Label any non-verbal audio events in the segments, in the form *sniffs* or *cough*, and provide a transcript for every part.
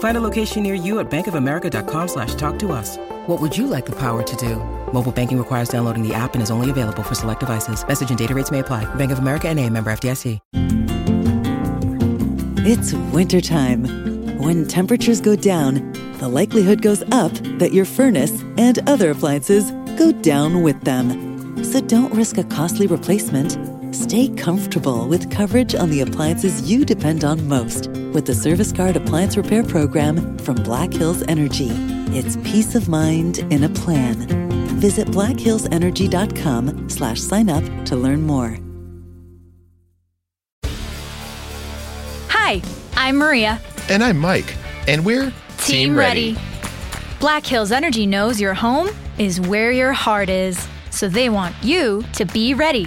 Find a location near you at bankofamerica.com slash talk to us. What would you like the power to do? Mobile banking requires downloading the app and is only available for select devices. Message and data rates may apply. Bank of America and a member FDIC. It's wintertime. When temperatures go down, the likelihood goes up that your furnace and other appliances go down with them. So don't risk a costly replacement. Stay comfortable with coverage on the appliances you depend on most with the Service Guard Appliance Repair Program from Black Hills Energy. It's peace of mind in a plan. Visit blackhillsenergy.com slash sign up to learn more. Hi, I'm Maria. And I'm Mike. And we're Team, Ready. Black Hills Energy knows your home is where your heart is, so they want you to be ready.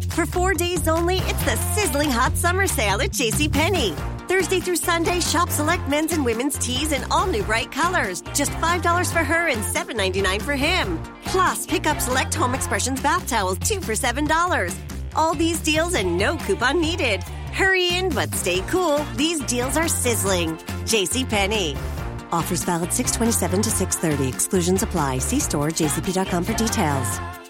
For four days only, it's the sizzling hot summer sale at JCPenney. Thursday through Sunday, shop select men's and women's tees in all new bright colors. Just $5 for her and $7.99 for him. Plus, pick up select Home Expressions bath towels, two for $7. All these deals and no coupon needed. Hurry in, but stay cool. These deals are sizzling. JCPenney. Offers valid 627 to 630. Exclusions apply. See store jcp.com for details.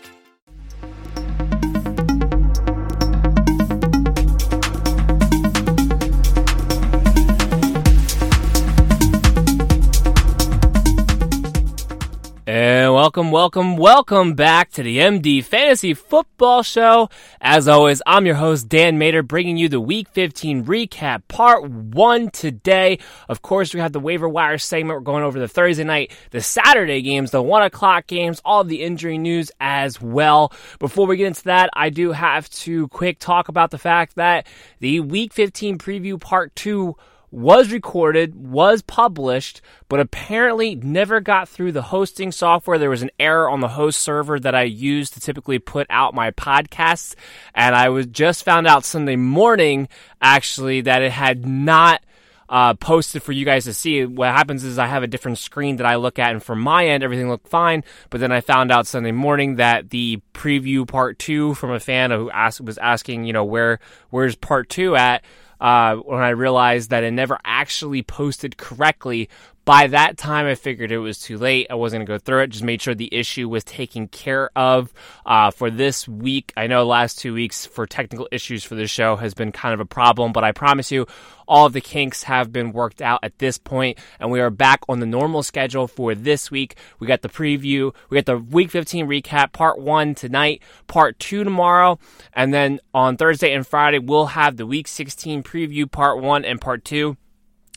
Welcome, welcome, welcome back to the MD Fantasy Football Show. As always, I'm your host, Dan Mater, bringing you the Week 15 recap, part one today. Of course, we have the waiver wire segment. We're going over the Thursday night, the Saturday games, the one o'clock games, all the injury news as well. Before we get into that, I do have to quick talk about the fact that the Week 15 preview part two was recorded, was published, but apparently never got through the hosting software. There was an error on the host server that I use to typically put out my podcasts. And I was just found out Sunday morning, actually, that it had not uh, posted for you guys to see. What happens is I have a different screen that I look at, and from my end, everything looked fine. But then I found out Sunday morning that the preview part two from a fan who asked, was asking, you know, where where's part two at? Uh, when I realized that it never actually posted correctly. By that time, I figured it was too late. I wasn't going to go through it. Just made sure the issue was taken care of uh, for this week. I know last two weeks for technical issues for the show has been kind of a problem, but I promise you, all of the kinks have been worked out at this point, and we are back on the normal schedule for this week. We got the preview, we got the Week 15 recap, part one tonight, part two tomorrow, and then on Thursday and Friday, we'll have the Week 16 preview, part one and part two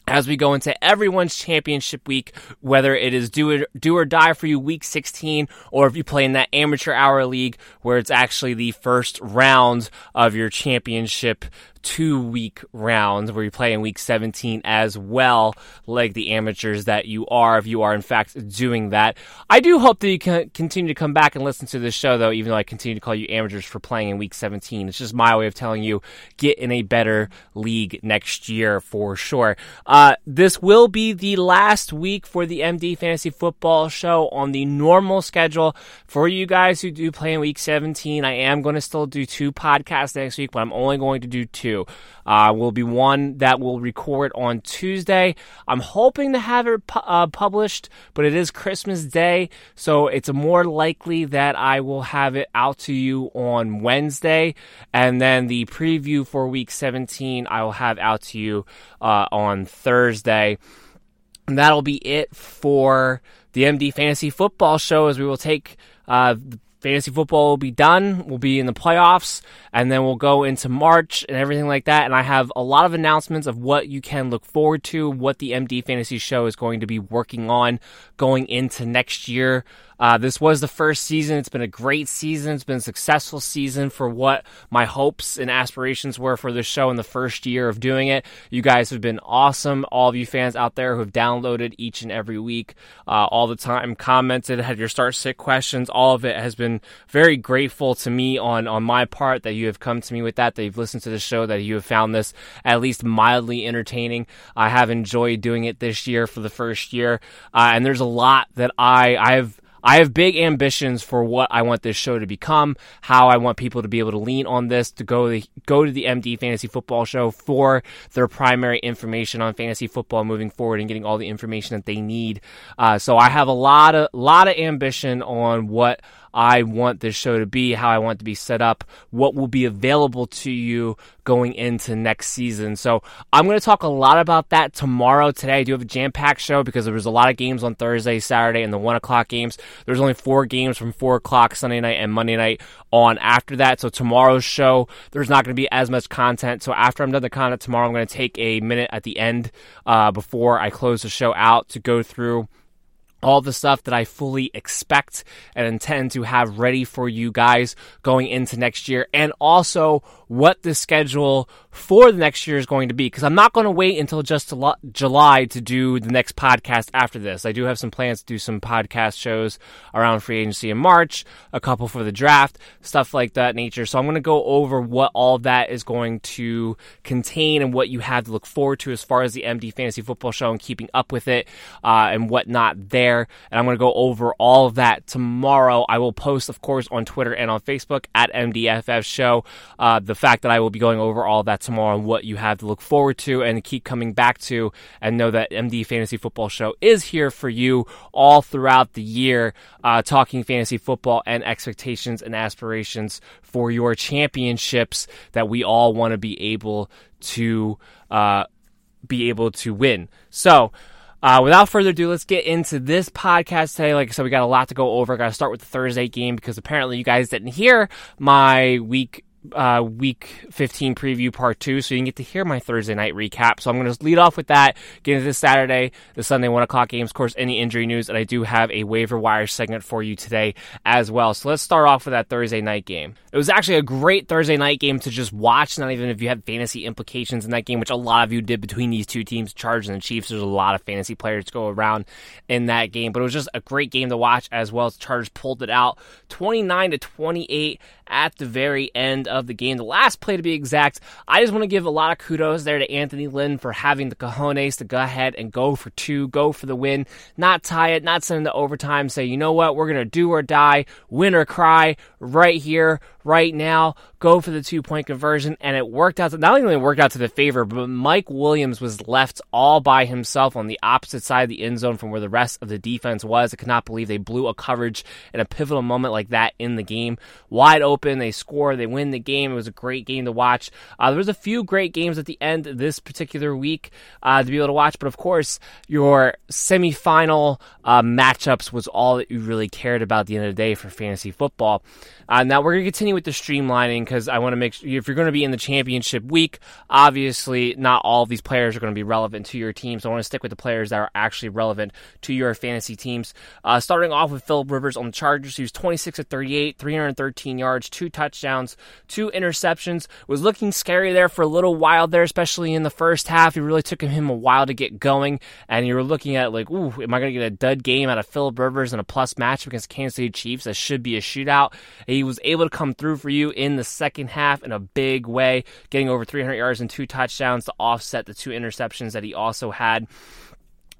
as we go into everyone's championship week, whether it is do or, do or die for you week 16, or if you play in that amateur hour league where it's actually the first round of your championship two week rounds where you play in week 17 as well, like the amateurs that you are, if you are in fact doing that. I do hope that you can continue to come back and listen to this show, though, even though I continue to call you amateurs for playing in week 17. It's just my way of telling you get in a better league next year for sure. Uh, this will be the last week for the MD Fantasy Football Show on the normal schedule. For you guys who do play in week 17, I am going to still do two podcasts next week, but I'm only going to do two. Uh, will be one that will record on Tuesday. I'm hoping to have it pu- uh, published, but it is Christmas Day, so it's more likely that I will have it out to you on Wednesday, and then the preview for Week 17 I will have out to you uh, on Thursday. And that'll be it for the MD Fantasy Football Show as we will take uh, fantasy football will be done. We'll be in the playoffs, and then we'll go into March and everything like that. And I have a lot of announcements of what you can look forward to, what the MD Fantasy Show is going to be working on going into next year. Uh, this was the first season. It's been a great season. It's been a successful season for what my hopes and aspirations were for the show in the first year of doing it. You guys have been awesome. All of you fans out there who have downloaded each and every week, uh, all the time, commented, had your start sit questions. All of it has been very grateful to me on on my part that you have come to me with that. That you've listened to the show. That you have found this at least mildly entertaining. I have enjoyed doing it this year for the first year, uh, and there's a lot that I I've I have big ambitions for what I want this show to become, how I want people to be able to lean on this to go to, go to the MD Fantasy Football Show for their primary information on fantasy football moving forward and getting all the information that they need. Uh, so I have a lot of lot of ambition on what I want this show to be, how I want to be set up, what will be available to you going into next season. So I'm going to talk a lot about that tomorrow. Today I do have a jam packed show because there was a lot of games on Thursday, Saturday, and the one o'clock games. There's only four games from four o'clock Sunday night and Monday night on after that. So tomorrow's show, there's not going to be as much content. So after I'm done the content tomorrow, I'm going to take a minute at the end uh, before I close the show out to go through all the stuff that I fully expect and intend to have ready for you guys going into next year, and also what the schedule for the next year is going to be. Because I'm not going to wait until just July to do the next podcast after this. I do have some plans to do some podcast shows around free agency in March, a couple for the draft, stuff like that nature. So I'm going to go over what all that is going to contain and what you have to look forward to as far as the MD Fantasy Football Show and keeping up with it uh, and whatnot there. And I'm going to go over all of that tomorrow. I will post, of course, on Twitter and on Facebook at MDFF Show. Uh, the fact that I will be going over all that tomorrow and what you have to look forward to and keep coming back to, and know that MD Fantasy Football Show is here for you all throughout the year, uh, talking fantasy football and expectations and aspirations for your championships that we all want to be able to uh, be able to win. So. Uh, without further ado, let's get into this podcast today. Like I said, we got a lot to go over. I got to start with the Thursday game because apparently you guys didn't hear my week uh, week 15 preview part two, so you can get to hear my Thursday night recap. So I'm going to lead off with that, get into this Saturday, the Sunday 1 o'clock games, of course, any injury news, and I do have a waiver wire segment for you today as well. So let's start off with that Thursday night game. It was actually a great Thursday night game to just watch, not even if you had fantasy implications in that game, which a lot of you did between these two teams, Chargers and Chiefs. There's a lot of fantasy players to go around in that game, but it was just a great game to watch as well as Chargers pulled it out 29 to 28 at the very end of the game. The last play to be exact. I just want to give a lot of kudos there to Anthony Lynn for having the cojones to go ahead and go for two, go for the win, not tie it, not send it to overtime, say, you know what, we're going to do or die, win or cry right here, right now go for the two point conversion, and it worked out. To, not only worked out to the favor, but Mike Williams was left all by himself on the opposite side of the end zone from where the rest of the defense was. I cannot believe they blew a coverage in a pivotal moment like that in the game. Wide open, they score, they win the game. It was a great game to watch. Uh, there was a few great games at the end this particular week uh, to be able to watch, but of course, your semifinal uh, matchups was all that you really cared about at the end of the day for fantasy football. Uh, now we're going to continue with the streamlining because I want to make sure if you're going to be in the championship week, obviously not all of these players are going to be relevant to your team. So I want to stick with the players that are actually relevant to your fantasy teams. Uh, starting off with Philip Rivers on the Chargers, he was 26 of 38, 313 yards, two touchdowns, two interceptions. Was looking scary there for a little while there, especially in the first half. It really took him a while to get going, and you were looking at like, ooh, am I going to get a dud game out of Philip Rivers and a plus match against Kansas City Chiefs? That should be a shootout. He was able to come through for you in the second half in a big way, getting over 300 yards and two touchdowns to offset the two interceptions that he also had.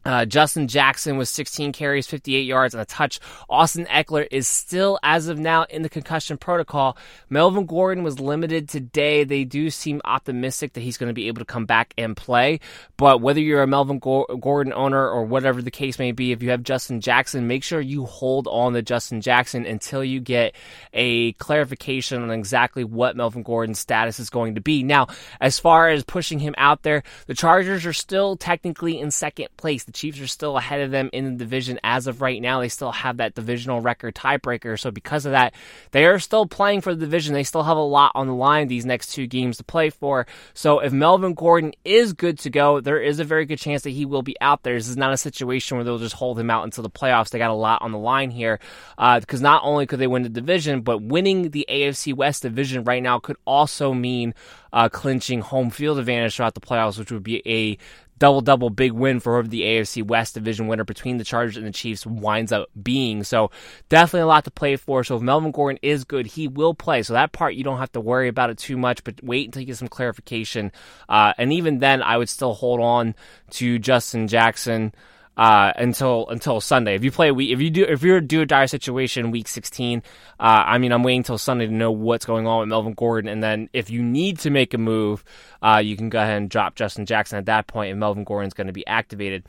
Uh, Justin Jackson was 16 carries, 58 yards, and a touch. Austin Ekeler is still, as of now, in the concussion protocol. Melvin Gordon was limited today. They do seem optimistic that he's going to be able to come back and play. But whether you're a Melvin Gordon owner or whatever the case may be, if you have Justin Jackson, make sure you hold on to Justin Jackson until you get a clarification on exactly what Melvin Gordon's status is going to be. Now, as far as pushing him out there, the Chargers are still technically in second place. The Chiefs are still ahead of them in the division as of right now. They still have that divisional record tiebreaker. So because of that, they are still playing for the division. They still have a lot on the line these next two games to play for. So if Melvin Gordon is good to go, there is a very good chance that he will be out there. This is not a situation where they'll just hold him out until the playoffs. They got a lot on the line here because uh, not only could they win the division, but winning the AFC West division right now could also mean uh, clinching home field advantage throughout the playoffs, which would be a double double big win for whoever the AFC West division winner between the Chargers and the Chiefs winds up being. So definitely a lot to play for. So if Melvin Gordon is good, he will play. So that part you don't have to worry about it too much, but wait until you get some clarification. Uh, and even then, I would still hold on to Justin Jackson uh, until until Sunday. If you play week, if you do, if you're do a dire situation week 16, uh, I mean, I'm waiting until Sunday to know what's going on with Melvin Gordon, and then if you need to make a move, uh, you can go ahead and drop Justin Jackson at that point, and Melvin Gordon's going to be activated.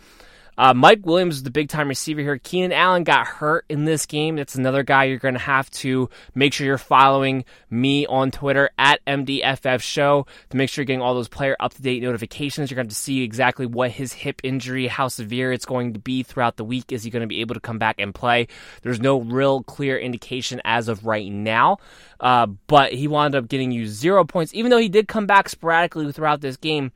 Uh, Mike Williams is the big time receiver here. Keenan Allen got hurt in this game. That's another guy you're going to have to make sure you're following me on Twitter at MDFF Show to make sure you're getting all those player up to date notifications. You're going to see exactly what his hip injury, how severe it's going to be throughout the week. Is he going to be able to come back and play? There's no real clear indication as of right now. Uh, but he wound up getting you zero points, even though he did come back sporadically throughout this game.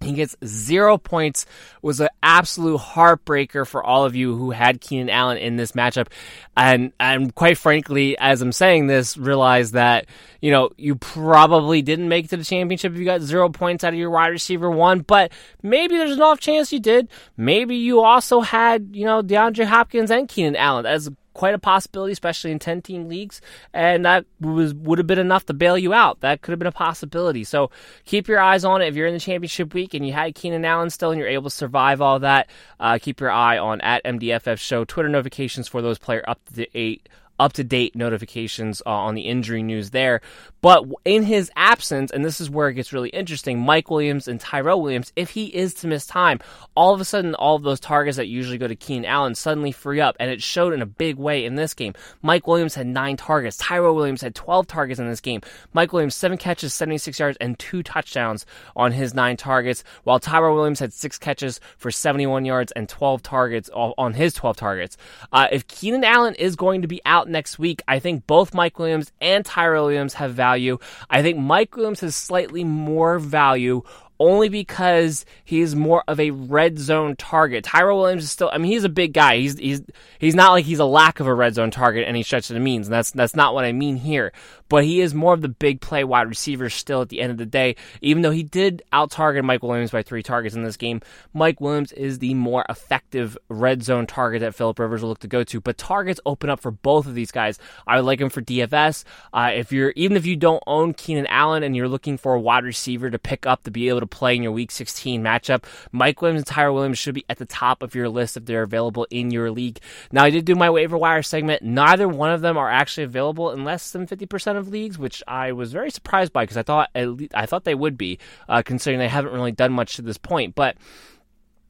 He gets zero points. Was an absolute heartbreaker for all of you who had Keenan Allen in this matchup, and and quite frankly, as I'm saying this, realize that you know you probably didn't make it to the championship if you got zero points out of your wide receiver one. But maybe there's an off chance you did. Maybe you also had you know DeAndre Hopkins and Keenan Allen. That's quite a possibility, especially in 10 team leagues, and that was would have been enough to bail you out. That could have been a possibility. So keep your eyes on it. If you're in the championship week and you had Keenan Allen still and you're able to survive all that, uh, keep your eye on at MDFF Show Twitter notifications for those player up to eight up to date notifications uh, on the injury news there. But in his absence, and this is where it gets really interesting, Mike Williams and Tyrell Williams, if he is to miss time, all of a sudden all of those targets that usually go to Keenan Allen suddenly free up, and it showed in a big way in this game. Mike Williams had nine targets. Tyrell Williams had 12 targets in this game. Mike Williams, seven catches, 76 yards, and two touchdowns on his nine targets, while Tyrell Williams had six catches for 71 yards and 12 targets on his 12 targets. Uh, if Keenan Allen is going to be out next week. I think both Mike Williams and Tyrell Williams have value. I think Mike Williams has slightly more value only because he's more of a red zone target. Tyrell Williams is still I mean he's a big guy. He's he's he's not like he's a lack of a red zone target any stretch of the means. And that's that's not what I mean here. But he is more of the big play wide receiver still at the end of the day. Even though he did out target Mike Williams by three targets in this game, Mike Williams is the more effective red zone target that Philip Rivers will look to go to. But targets open up for both of these guys. I would like him for DFS. Uh, if you're even if you don't own Keenan Allen and you're looking for a wide receiver to pick up to be able to to play in your Week 16 matchup. Mike Williams and Tyrell Williams should be at the top of your list if they're available in your league. Now, I did do my waiver wire segment. Neither one of them are actually available in less than 50% of leagues, which I was very surprised by because I thought I thought they would be, uh, considering they haven't really done much to this point. But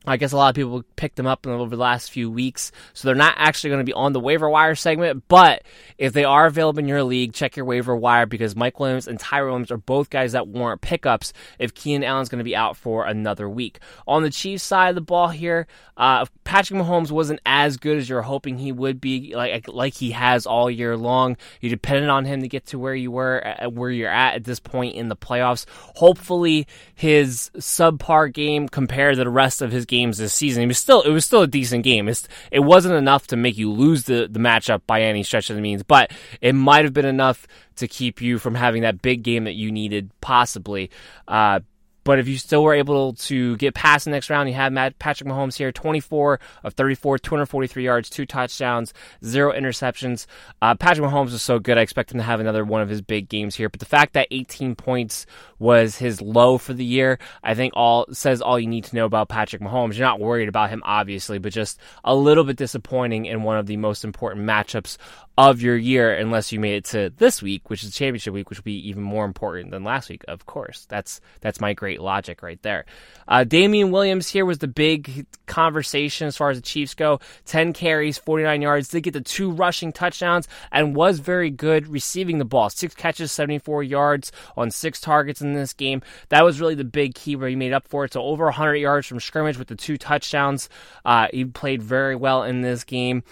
I guess a lot of people picked them up over the last few weeks, so they're not actually going to be on the waiver wire segment. But if they are available in your league, check your waiver wire because Mike Williams and Tyrell Williams are both guys that warrant pickups if Keenan Allen's going to be out for another week. On the Chiefs side of the ball here, uh, Patrick Mahomes wasn't as good as you're hoping he would be, like like he has all year long. You depended on him to get to where you were, at, where you're at at this point in the playoffs. Hopefully, his subpar game compared to the rest of his game games this season. It was still it was still a decent game. It's, it wasn't enough to make you lose the, the matchup by any stretch of the means, but it might have been enough to keep you from having that big game that you needed, possibly. Uh, But if you still were able to get past the next round, you had Matt, Patrick Mahomes here, 24 of 34, 243 yards, two touchdowns, zero interceptions. Uh, Patrick Mahomes is so good. I expect him to have another one of his big games here. But the fact that 18 points was his low for the year, I think all says all you need to know about Patrick Mahomes. You're not worried about him, obviously, but just a little bit disappointing in one of the most important matchups of your year unless you made it to this week, which is championship week, which will be even more important than last week, of course. That's that's my great logic right there. Uh, Damien Williams here was the big conversation as far as the Chiefs go. 10 carries, 49 yards, did get the two rushing touchdowns, and was very good receiving the ball. Six catches, 74 yards on six targets in this game. That was really the big key where he made up for it. So over 100 yards from scrimmage with the two touchdowns. Uh, he played very well in this game.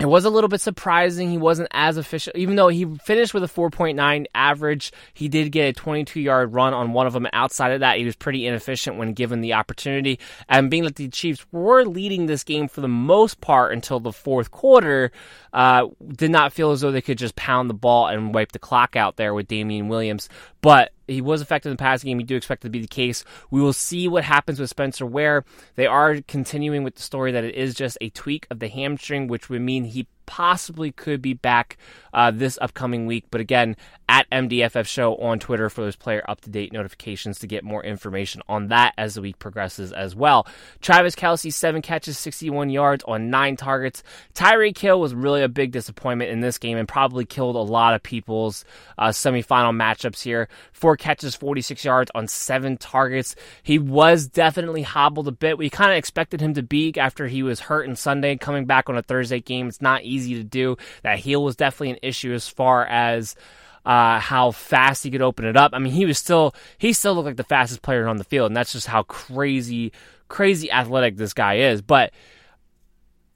It was a little bit surprising he wasn't as efficient, even though he finished with a 4.9 average. He did get a 22 yard run on one of them. Outside of that, he was pretty inefficient when given the opportunity. And being that the Chiefs were leading this game for the most part until the fourth quarter, uh, did not feel as though they could just pound the ball and wipe the clock out there with Damien Williams. But he was effective in the passing game. We do expect it to be the case. We will see what happens with Spencer Ware. They are continuing with the story that it is just a tweak of the hamstring, which would mean he possibly could be back uh, this upcoming week. But again, at MDFF Show on Twitter for those player up to date notifications to get more information on that as the week progresses as well. Travis Kelce, seven catches, 61 yards on nine targets. Tyreek Hill was really a big disappointment in this game and probably killed a lot of people's uh, semifinal matchups here. Four catches, 46 yards on seven targets. He was definitely hobbled a bit. We kind of expected him to be after he was hurt in Sunday, coming back on a Thursday game. It's not easy to do. That heel was definitely an issue as far as uh, how fast he could open it up. I mean, he was still he still looked like the fastest player on the field, and that's just how crazy crazy athletic this guy is. But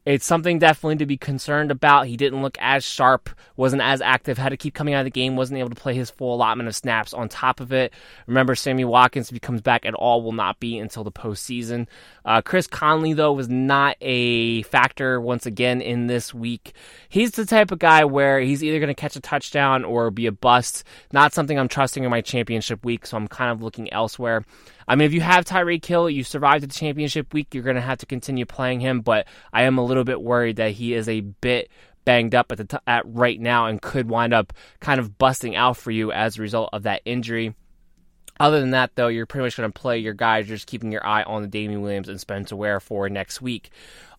it's something definitely to be concerned about. He didn't look as sharp, wasn't as active, had to keep coming out of the game, wasn't able to play his full allotment of snaps on top of it. Remember, Sammy Watkins, if he comes back at all, will not be until the postseason. Uh, Chris Conley, though, was not a factor once again in this week. He's the type of guy where he's either going to catch a touchdown or be a bust. Not something I'm trusting in my championship week, so I'm kind of looking elsewhere. I mean, if you have Tyreek Hill, you survived the championship week, you're going to have to continue playing him, but I am a little bit worried that he is a bit banged up at the t- at right now and could wind up kind of busting out for you as a result of that injury. Other than that, though, you're pretty much going to play your guys. You're just keeping your eye on the Damien Williams and Spencer Ware for next week.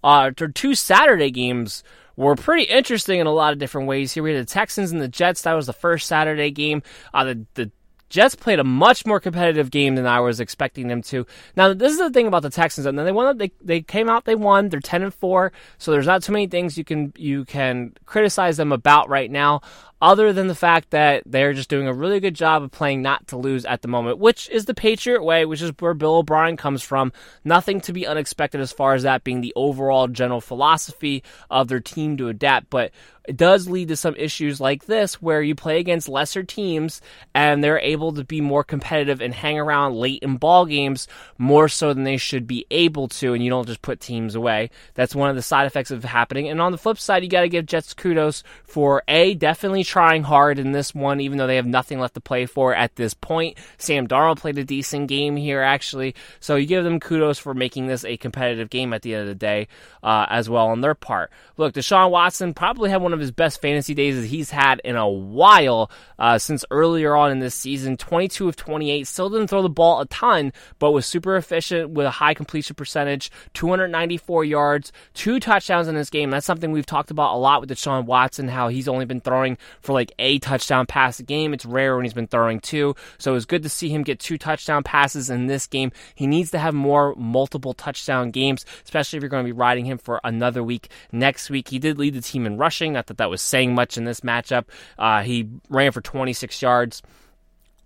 Uh, two Saturday games were pretty interesting in a lot of different ways. Here we had the Texans and the Jets. That was the first Saturday game. Uh, the, the Jets played a much more competitive game than I was expecting them to. Now, this is the thing about the Texans, and then they won. They they came out, they won. They're ten and four, so there's not too many things you can you can criticize them about right now other than the fact that they're just doing a really good job of playing not to lose at the moment, which is the Patriot way, which is where Bill O'Brien comes from. Nothing to be unexpected as far as that being the overall general philosophy of their team to adapt, but it does lead to some issues like this where you play against lesser teams and they're able to be more competitive and hang around late in ball games more so than they should be able to and you don't just put teams away that's one of the side effects of happening and on the flip side you got to give jets kudos for a definitely trying hard in this one, even though they have nothing left to play for at this point. Sam Darnold played a decent game here, actually. So you give them kudos for making this a competitive game at the end of the day, uh, as well on their part. Look, Deshaun Watson probably had one of his best fantasy days that he's had in a while uh, since earlier on in this season. 22 of 28, still didn't throw the ball a ton, but was super efficient with a high completion percentage, 294 yards, two touchdowns in this game. That's something we've talked about a lot with Deshaun Watson, how he's only been throwing for like a touchdown pass a game. It's rare when he's been throwing two. So it was good to see him get two touchdown passes in this game. He needs to have more multiple touchdown games, especially if you're going to be riding him for another week next week. He did lead the team in rushing. Not that that was saying much in this matchup. Uh, he ran for 26 yards.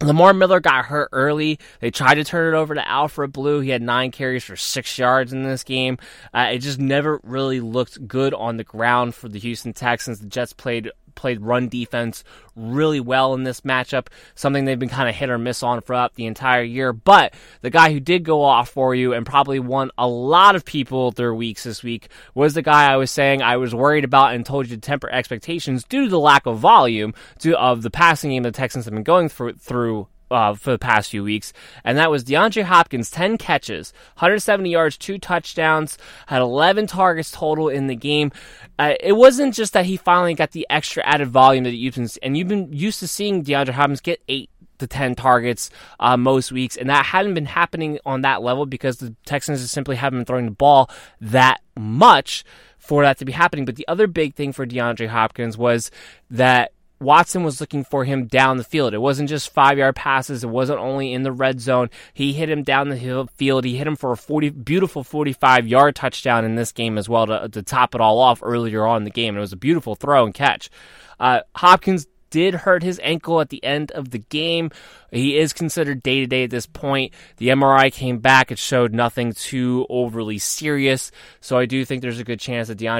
Lamar Miller got hurt early. They tried to turn it over to Alfred Blue. He had nine carries for six yards in this game. Uh, it just never really looked good on the ground for the Houston Texans. The Jets played played run defense really well in this matchup, something they've been kind of hit or miss on throughout the entire year. But the guy who did go off for you and probably won a lot of people their weeks this week was the guy I was saying I was worried about and told you to temper expectations due to the lack of volume of the passing game the Texans have been going through, through uh, for the past few weeks, and that was DeAndre Hopkins, 10 catches, 170 yards, two touchdowns, had 11 targets total in the game. Uh, it wasn't just that he finally got the extra added volume that you've been, and you've been used to seeing DeAndre Hopkins get eight to 10 targets uh, most weeks, and that hadn't been happening on that level because the Texans just simply haven't been throwing the ball that much for that to be happening. But the other big thing for DeAndre Hopkins was that Watson was looking for him down the field. It wasn't just five yard passes. It wasn't only in the red zone. He hit him down the field. He hit him for a 40, beautiful 45 yard touchdown in this game as well to, to top it all off earlier on in the game. It was a beautiful throw and catch. Uh, Hopkins did hurt his ankle at the end of the game. He is considered day to day at this point. The MRI came back. It showed nothing too overly serious. So I do think there's a good chance that DeAndre.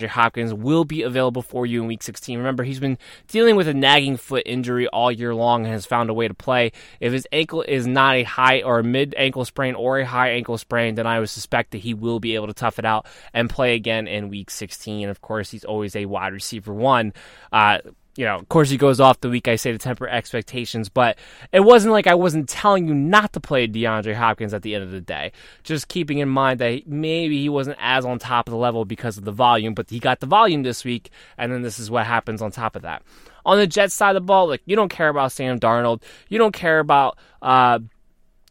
Hopkins will be available for you in Week 16. Remember, he's been dealing with a nagging foot injury all year long and has found a way to play. If his ankle is not a high or a mid ankle sprain or a high ankle sprain, then I would suspect that he will be able to tough it out and play again in Week 16. And Of course, he's always a wide receiver one. Uh, you know, of course, he goes off the week I say to temper expectations, but it wasn't like I wasn't telling you not to play DeAndre Hopkins at the end of the day. Just keeping in mind that maybe he wasn't as on top of the level because of the volume, but he got the volume this week, and then this is what happens on top of that. On the Jets side of the ball, like you don't care about Sam Darnold, you don't care about uh,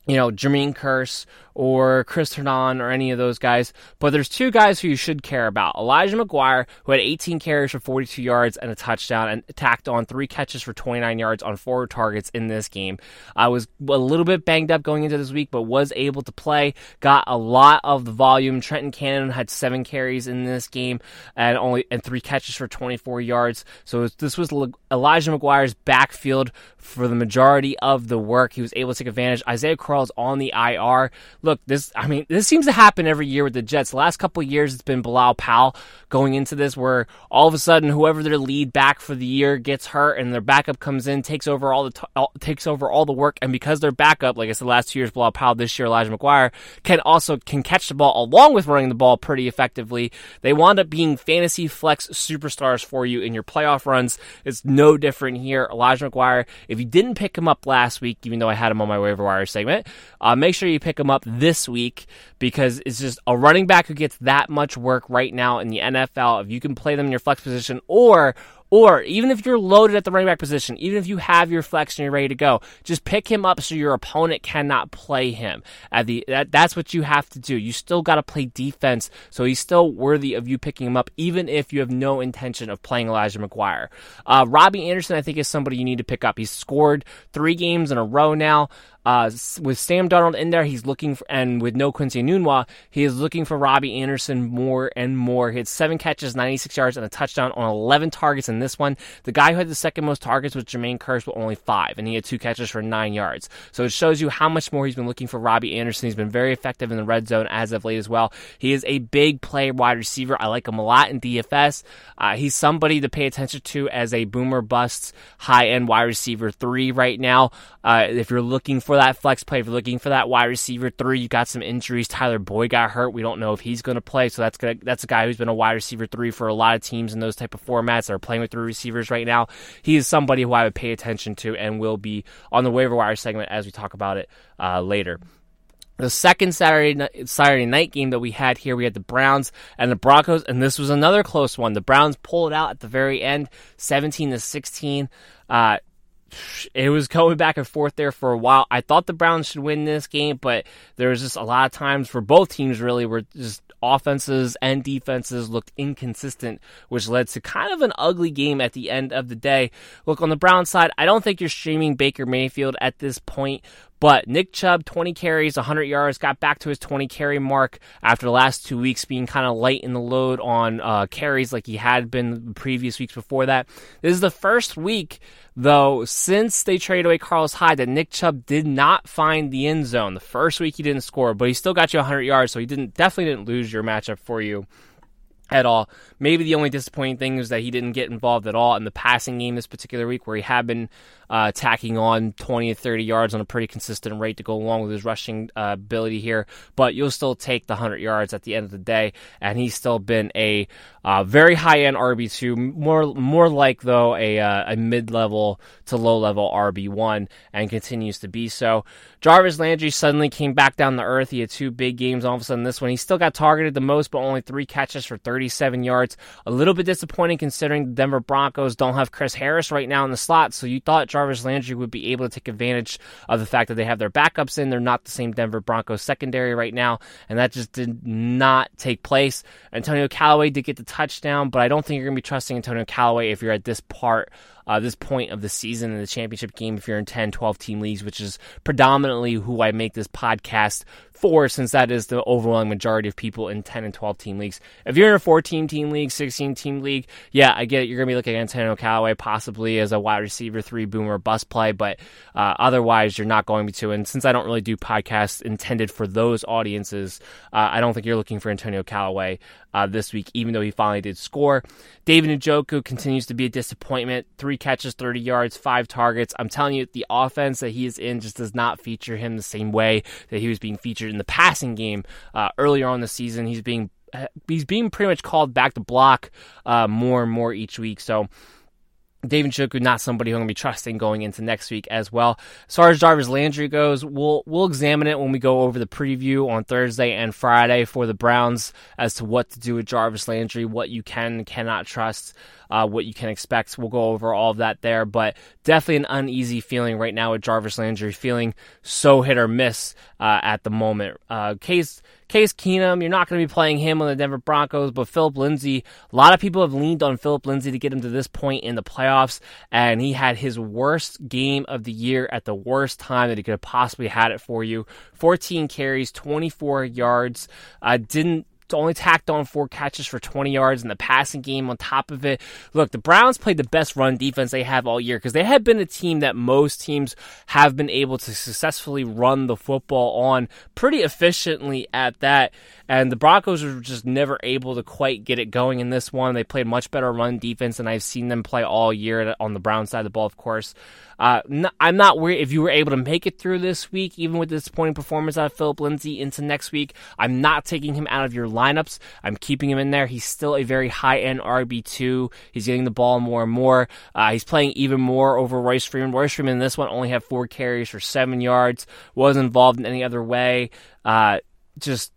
you know, Jermaine Kearse or Chris Herndon or any of those guys. But there's two guys who you should care about. Elijah McGuire, who had 18 carries for 42 yards and a touchdown and tacked on three catches for 29 yards on four targets in this game. I was a little bit banged up going into this week, but was able to play. Got a lot of the volume. Trenton Cannon had seven carries in this game and only and three catches for 24 yards. So this was Elijah McGuire's backfield for the majority of the work. He was able to take advantage. Isaiah Crowell's on the IR. Look, this I mean, this seems to happen every year with the Jets. The last couple years it's been Bilal Powell going into this where all of a sudden whoever their lead back for the year gets hurt and their backup comes in, takes over all the t- all, takes over all the work and because their backup, like I said last two years Bilal Powell, this year Elijah McGuire can also can catch the ball along with running the ball pretty effectively. They wound up being fantasy flex superstars for you in your playoff runs. It's no different here. Elijah McGuire, if you didn't pick him up last week, even though I had him on my waiver wire segment, uh, make sure you pick him up this week because it's just a running back who gets that much work right now in the NFL. If you can play them in your flex position or or even if you're loaded at the running back position, even if you have your flex and you're ready to go, just pick him up so your opponent cannot play him. At the that, that's what you have to do. You still got to play defense, so he's still worthy of you picking him up, even if you have no intention of playing Elijah McGuire. Uh, Robbie Anderson, I think, is somebody you need to pick up. He's scored three games in a row now. Uh, with Sam Darnold in there, he's looking for, and with no Quincy Enunwa, he is looking for Robbie Anderson more and more. He had seven catches, 96 yards, and a touchdown on 11 targets in this one. The guy who had the second most targets was Jermaine Kearse with only five, and he had two catches for nine yards. So it shows you how much more he's been looking for Robbie Anderson. He's been very effective in the red zone as of late as well. He is a big play wide receiver. I like him a lot in DFS. Uh, he's somebody to pay attention to as a boomer busts high end wide receiver three right now. Uh, if you're looking for that flex play, if you're looking for that wide receiver three, you got some injuries. Tyler Boyd got hurt. We don't know if he's going to play, so that's gonna, that's a guy who's been a wide receiver three for a lot of teams in those type of formats that are playing with three receivers right now. He is somebody who I would pay attention to and will be on the waiver wire segment as we talk about it uh, later. The second Saturday Saturday night game that we had here, we had the Browns and the Broncos, and this was another close one. The Browns pulled out at the very end, seventeen to sixteen. Uh, it was going back and forth there for a while. I thought the Browns should win this game, but there was just a lot of times for both teams really where just offenses and defenses looked inconsistent, which led to kind of an ugly game at the end of the day. Look, on the Brown side, I don't think you're streaming Baker Mayfield at this point, but Nick Chubb, 20 carries, 100 yards, got back to his 20 carry mark after the last two weeks being kind of light in the load on uh, carries like he had been previous weeks before that. This is the first week, though, since they traded away Carlos Hyde that Nick Chubb did not find the end zone. The first week he didn't score, but he still got you 100 yards, so he didn't definitely didn't lose your matchup for you at all. Maybe the only disappointing thing is that he didn't get involved at all in the passing game this particular week, where he had been uh, tacking on 20 to 30 yards on a pretty consistent rate to go along with his rushing uh, ability here. But you'll still take the 100 yards at the end of the day, and he's still been a uh, very high end RB two, more more like though a uh, a mid level to low level RB one, and continues to be so. Jarvis Landry suddenly came back down to earth. He had two big games. All of a sudden, this one he still got targeted the most, but only three catches for 37 yards. A little bit disappointing considering the Denver Broncos don't have Chris Harris right now in the slot. So you thought Jarvis Landry would be able to take advantage of the fact that they have their backups in. They're not the same Denver Broncos secondary right now, and that just did not take place. Antonio Callaway did get the touchdown, but I don't think you're going to be trusting Antonio Callaway if you're at this part uh, this point of the season in the championship game if you're in 10, 12 team leagues, which is predominantly who I make this podcast for, since that is the overwhelming majority of people in 10 and 12 team leagues. If you're in a 14 team league, 16 team league, yeah, I get it. You're going to be looking at Antonio Callaway possibly as a wide receiver, three boomer bust play, but uh, otherwise, you're not going to. And since I don't really do podcasts intended for those audiences, uh, I don't think you're looking for Antonio Callaway uh, this week, even though he finally did score. David Njoku continues to be a disappointment. Three catches, 30 yards, five targets. I'm telling you, the offense that he is in just does not feature him the same way that he was being featured in the passing game uh, earlier on the season. He's being he's being pretty much called back to block uh, more and more each week. So David Njoku, not somebody who I'm going to be trusting going into next week as well. As far as Jarvis Landry goes, we'll we'll examine it when we go over the preview on Thursday and Friday for the Browns as to what to do with Jarvis Landry, what you can cannot trust, uh, what you can expect. We'll go over all of that there, but definitely an uneasy feeling right now with Jarvis Landry, feeling so hit or miss uh, at the moment. Uh, Case Case Keenum, you're not going to be playing him on the Denver Broncos, but Philip Lindsay, a lot of people have leaned on Philip Lindsay to get him to this point in the playoffs, and he had his worst game of the year at the worst time that he could have possibly had it for you. 14 carries, 24 yards. Uh, didn't only tacked on four catches for 20 yards in the passing game on top of it. Look, the Browns played the best run defense they have all year because they have been a team that most teams have been able to successfully run the football on pretty efficiently at that. And the Broncos were just never able to quite get it going in this one. They played much better run defense than I've seen them play all year on the Brown side of the ball, of course. Uh, I'm not worried if you were able to make it through this week, even with the disappointing performance out of Philip Lindsay into next week. I'm not taking him out of your lineups. I'm keeping him in there. He's still a very high end RB2. He's getting the ball more and more. Uh, he's playing even more over Royce Freeman. Royce Freeman in this one only had four carries for seven yards, wasn't involved in any other way. Uh, just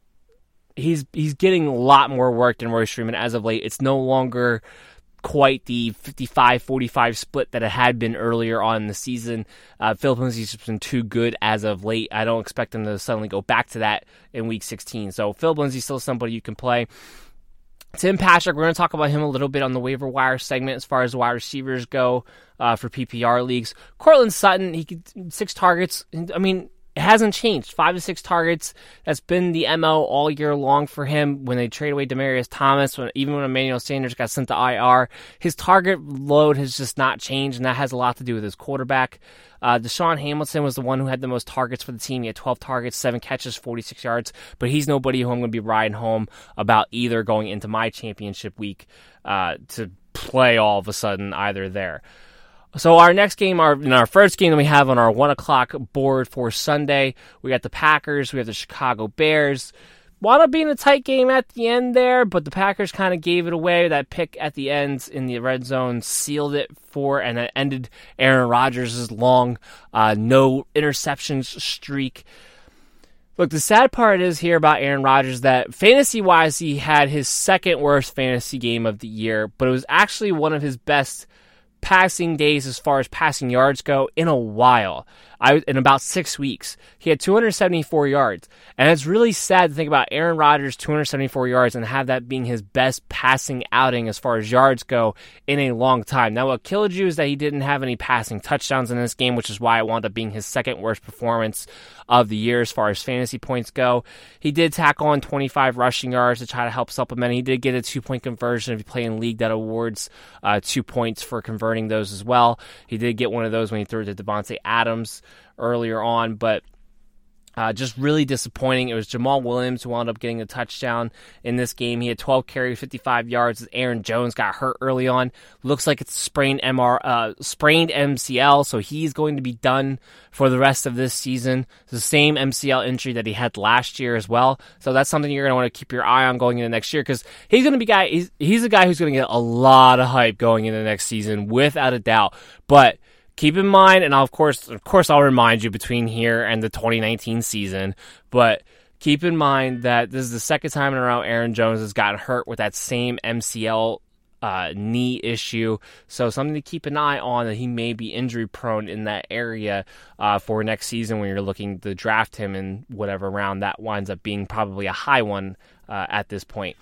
he's he's getting a lot more work than Royce Freeman as of late. It's no longer quite the 55-45 split that it had been earlier on in the season. Uh, Philip Lindsay's been too good as of late. I don't expect him to suddenly go back to that in Week 16. So Philip Lindsay's still somebody you can play. Tim Patrick, we're going to talk about him a little bit on the waiver wire segment as far as wide receivers go uh, for PPR leagues. Courtland Sutton, he could six targets. I mean, it hasn't changed. Five to six targets. That's been the MO all year long for him. When they trade away Demaryius Thomas, when, even when Emmanuel Sanders got sent to IR, his target load has just not changed, and that has a lot to do with his quarterback. Uh, DaeSean Hamilton was the one who had the most targets for the team. He had 12 targets, 7 catches, 46 yards, but he's nobody who I'm going to be riding home about either going into my championship week uh, to play all of a sudden either there. So our next game, our in our first game that we have on our one o'clock board for Sunday, we got the Packers, we have the Chicago Bears. Wound up being a tight game at the end there, but the Packers kind of gave it away. That pick at the end in the red zone sealed it for, and it ended Aaron Rodgers' long uh, no interceptions streak. Look, the sad part is here about Aaron Rodgers that fantasy wise, he had his second worst fantasy game of the year, but it was actually one of his best passing days as far as passing yards go in a while. I in about six weeks. He had 274 yards, and it's really sad to think about Aaron Rodgers 274 yards and have that being his best passing outing as far as yards go in a long time. Now, what killed you is that he didn't have any passing touchdowns in this game, which is why it wound up being his second worst performance of the year as far as fantasy points go. He did tackle on 25 rushing yards to try to help supplement. He did get a two point conversion if you play in league that awards uh, two points for converting those as well. He did get one of those when he threw it to Davante Adams earlier on, but uh, just really disappointing. It was Jamaal Williams who wound up getting a touchdown in this game. He had 12 carries, 55 yards. Aaron Jones got hurt early on. Looks like it's sprained MR, uh, sprained MCL, so he's going to be done for the rest of this season. It's the same MCL injury that he had last year as well. So that's something you're going to want to keep your eye on going into next year because he's going to be guy. He's, he's a guy who's going to get a lot of hype going into next season, without a doubt. But keep in mind, and I'll, of course, of course, I'll remind you between here and the 2019 season, but keep in mind that this is the second time in a row Aaron Jones has gotten hurt with that same MCL uh, knee issue. So something to keep an eye on that he may be injury prone in that area uh, for next season when you're looking to draft him in whatever round that winds up being probably a high one uh, at this point.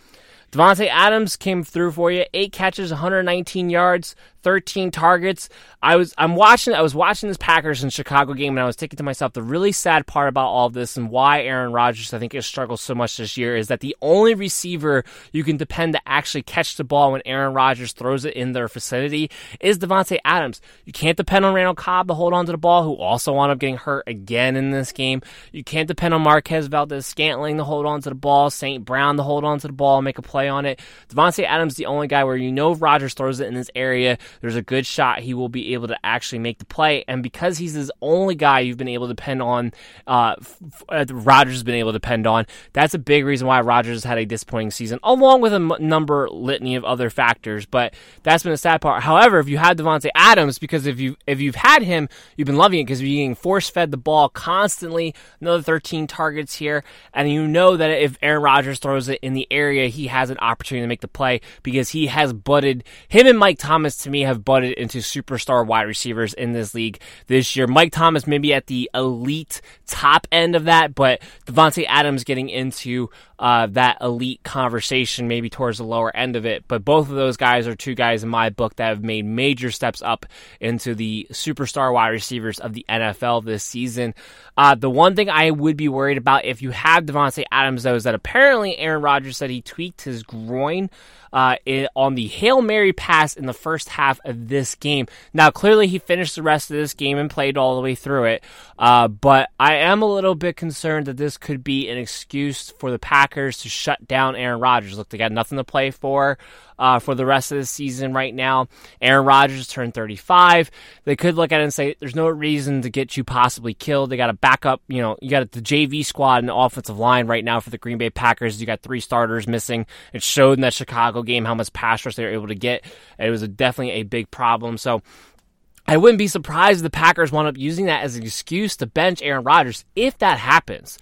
Davante Adams came through for you. Eight catches, 119 yards, 13 targets. I was I'm watching I was watching this Packers and Chicago game and I was thinking to myself the really sad part about all of this and why Aaron Rodgers I think has struggled so much this year is that the only receiver you can depend to actually catch the ball when Aaron Rodgers throws it in their vicinity is Davante Adams. You can't depend on Randall Cobb to hold on to the ball, who also wound up getting hurt again in this game. You can't depend on Marquez Valdes-Scantling to hold on to the ball, St. Brown to hold on to the ball and make a play on it. Davante Adams is the only guy where you know Rodgers throws it in this area, there's a good shot he will be able to actually make the play. And because he's his only guy you've been able to depend on, uh, uh Rodgers has been able to depend on, that's a big reason why Rodgers has had a disappointing season, along with a m- number litany of other factors. But that's been the sad part. However, if you had Davante Adams, because if you if you've had him, you've been loving it because you're being force fed the ball constantly. Another 13 targets here, and you know that if Aaron Rodgers throws it in the area, he has an opportunity to make the play because he has butted him and Mike Thomas to me have butted into superstar wide receivers in this league this year. Mike Thomas maybe at the elite top end of that, but Davante Adams getting into uh, that elite conversation, maybe towards the lower end of it. But both of those guys are two guys in my book that have made major steps up into the superstar wide receivers of the NFL this season. Uh, the one thing I would be worried about if you have Davante Adams, though, is that apparently Aaron Rodgers said he tweaked his groin uh, on the Hail Mary pass in the first half of this game. Now, clearly, he finished the rest of this game and played all the way through it, uh, but I am a little bit concerned that this could be an excuse for the Packers to shut down Aaron Rodgers. Look, they got nothing to play for uh, for the rest of the season right now. Aaron Rodgers turned 35. They could look at it and say, there's no reason to get you possibly killed. They got a backup, you know, you got the JV squad and the offensive line right now for the Green Bay Packers. You got three starters missing. It showed in that Chicago game how much pass rush they were able to get. It was a, definitely a big problem. So, I wouldn't be surprised if the Packers wound up using that as an excuse to bench Aaron Rodgers if that happens.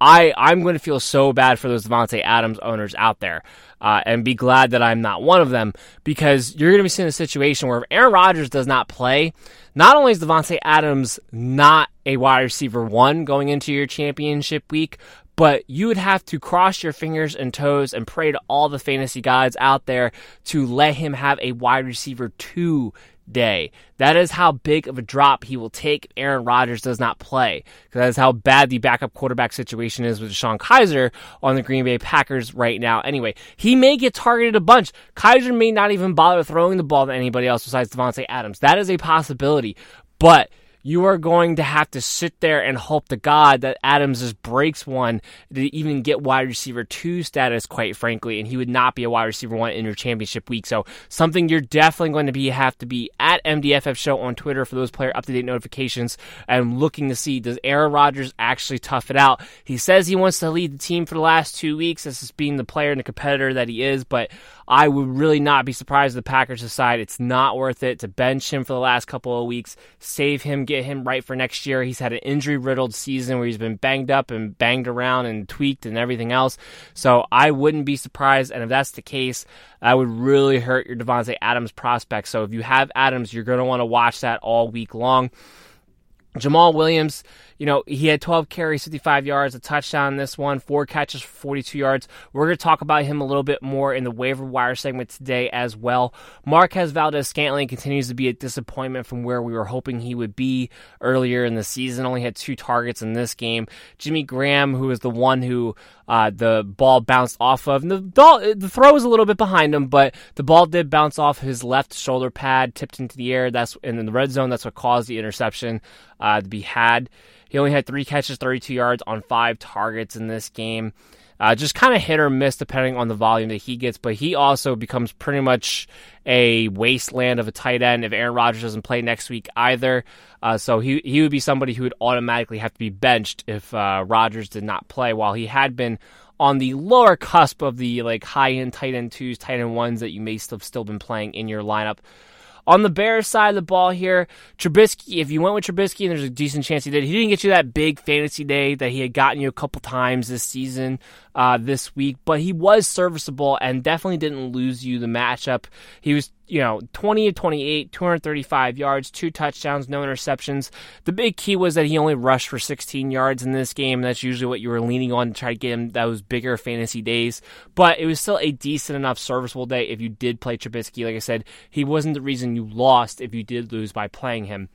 I I'm going to feel so bad for those Davante Adams owners out there, uh, and be glad that I'm not one of them because you're going to be seeing a situation where if Aaron Rodgers does not play, not only is Davante Adams not a wide receiver one going into your championship week, but you would have to cross your fingers and toes and pray to all the fantasy gods out there to let him have a wide receiver two day. That is how big of a drop he will take if Aaron Rodgers does not play. Because that is how bad the backup quarterback situation is with Sean Kizer on the Green Bay Packers right now. Anyway, he may get targeted a bunch. Kizer may not even bother throwing the ball to anybody else besides Davante Adams. That is a possibility. But you are going to have to sit there and hope to God that Adams just breaks one to even get wide receiver two status, quite frankly, and he would not be a wide receiver one in your championship week. So something you're definitely going to be have to be at MDFF Show on Twitter for those player up to date notifications and looking to see does Aaron Rodgers actually tough it out. He says he wants to lead the team for the last two weeks as is being the player and the competitor that he is, but I would really not be surprised if the Packers decide it's not worth it to bench him for the last couple of weeks, save him get him right for next year. He's had an injury riddled season where he's been banged up and banged around and tweaked and everything else. So I wouldn't be surprised. And if that's the case, that would really hurt your Davante Adams prospect. So if you have Adams, you're going to want to watch that all week long. Jamaal Williams, you know, he had 12 carries, 55 yards, a touchdown in this one, four catches for 42 yards. We're going to talk about him a little bit more in the waiver wire segment today as well. Marquez Valdes Scantling continues to be a disappointment from where we were hoping he would be earlier in the season. Only had two targets in this game. Jimmy Graham, who is the one who uh, the ball bounced off of, and the, ball, the throw was a little bit behind him, but the ball did bounce off his left shoulder pad, tipped into the air. That's in the red zone. That's what caused the interception uh, to be had. He only had three catches, 32 yards on five targets in this game. Uh, just kind of hit or miss depending on the volume that he gets, but he also becomes pretty much a wasteland of a tight end if Aaron Rodgers doesn't play next week either. Uh, so he he would be somebody who would automatically have to be benched if uh, Rodgers did not play. While he had been on the lower cusp of the like high end tight end twos, tight end ones that you may still still been playing in your lineup. On the Bears side of the ball here, Trubisky, if you went with Trubisky, and there's a decent chance he did, he didn't get you that big fantasy day that he had gotten you a couple times this season, uh, this week, but he was serviceable and definitely didn't lose you the matchup. He was you know, 20 to 28, 235 yards, two touchdowns, no interceptions. The big key was that he only rushed for 16 yards in this game. That's usually what you were leaning on to try to get him those bigger fantasy days. But it was still a decent enough serviceable day if you did play Trubisky. Like I said, he wasn't the reason you lost if you did lose by playing him.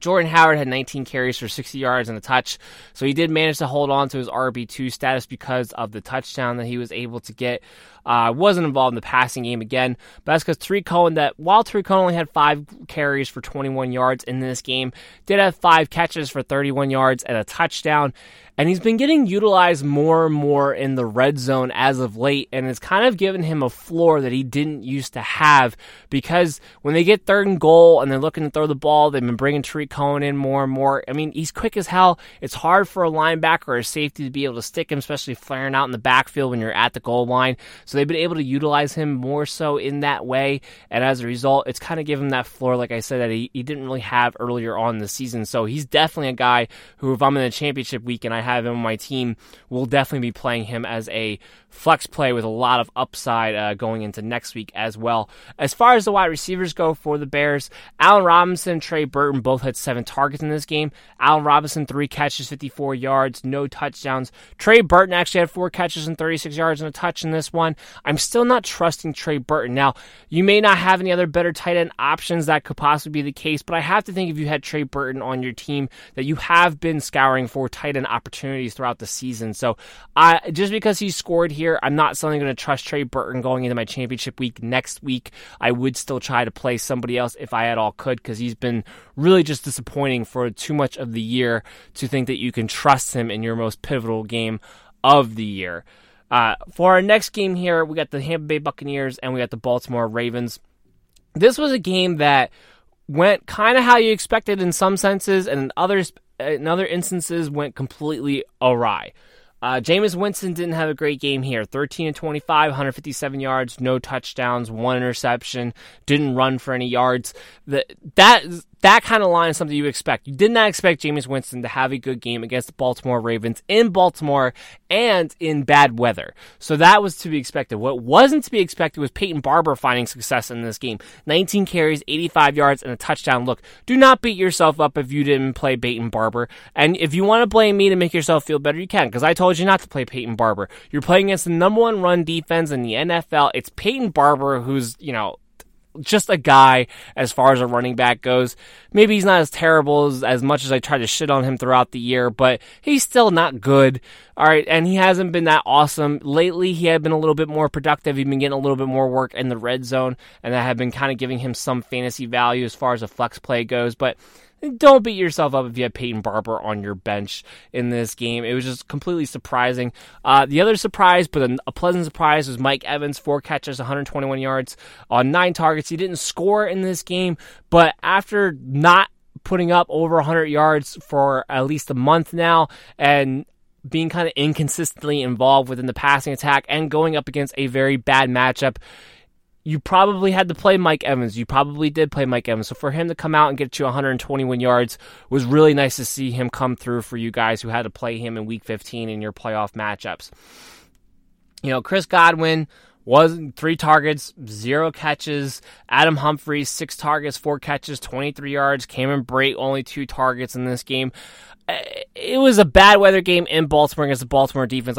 Jordan Howard had 19 carries for 60 yards and a touch, so he did manage to hold on to his RB2 status because of the touchdown that he was able to get. Uh, wasn't involved in the passing game again, but that's because Tarik Cohen, that while Tarik Cohen only had five carries for 21 yards in this game, did have five catches for 31 yards and a touchdown and he's been getting utilized more and more in the red zone as of late, and it's kind of given him a floor that he didn't used to have because when they get third and goal and they're looking to throw the ball, they've been bringing Tarik Cohen in more and more. I mean, he's quick as hell. It's hard for a linebacker or a safety to be able to stick him, especially flaring out in the backfield when you're at the goal line. So they've been able to utilize him more so in that way, and as a result, it's kind of given him that floor, like I said, that he, he didn't really have earlier on the season. So he's definitely a guy who, if I'm in the championship week and I have him on my team will definitely be playing him as a flex play with a lot of upside uh, going into next week as well. As far as the wide receivers go for the Bears, Allen Robinson, Trey Burton both had seven targets in this game. Allen Robinson, three catches, 54 yards, no touchdowns. Trey Burton actually had four catches and 36 yards and a touch in this one. I'm still not trusting Trey Burton. Now, you may not have any other better tight end options that could possibly be the case, but I have to think if you had Trey Burton on your team that you have been scouring for tight end opportunities throughout the season. So, I just because he scored here. I'm not suddenly going to trust Trey Burton going into my championship week next week. I would still try to play somebody else if I at all could because he's been really just disappointing for too much of the year to think that you can trust him in your most pivotal game of the year. Uh, for our next game here, we got the Tampa Bay Buccaneers and we got the Baltimore Ravens. This was a game that went kind of how you expected in some senses, and in others, in other instances, went completely awry. Uh, Jameis Winston didn't have a great game here. 13 and 25, 157 yards, no touchdowns, one interception, didn't run for any yards. The, that that kind of line is something you expect. You did not expect Jameis Winston to have a good game against the Baltimore Ravens in Baltimore and in bad weather. So that was to be expected. What wasn't to be expected was Peyton Barber finding success in this game. 19 carries, 85 yards, and a touchdown. Look, do not beat yourself up if you didn't play Peyton Barber. And if you want to blame me to make yourself feel better, you can, because I told you not to play Peyton Barber. You're playing against the number one run defense in the NFL. It's Peyton Barber who's, you know, just a guy as far as a running back goes. Maybe he's not as terrible as, as much as I tried to shit on him throughout the year, but he's still not good. All right, and he hasn't been that awesome. Lately, he had been a little bit more productive. He'd been getting a little bit more work in the red zone, and that had been kind of giving him some fantasy value as far as a flex play goes, but don't beat yourself up if you have Peyton Barber on your bench in this game. It was just completely surprising. Uh, the other surprise, but a, a, pleasant surprise, was Mike Evans, four catches, 121 yards on nine targets. He didn't score in this game, but after not putting up over 100 yards for at least a month now, and being kind of inconsistently involved within the passing attack and going up against a very bad matchup you probably had to play Mike Evans. You probably did play Mike Evans. So for him to come out and get you 121 yards was really nice to see him come through for you guys who had to play him in week 15 in your playoff matchups. You know, Chris Godwin was three targets, zero catches. Adam Humphries, six targets, four catches, 23 yards. Cameron Brate, only two targets in this game. Uh, it was a bad weather game in Baltimore against the Baltimore defense.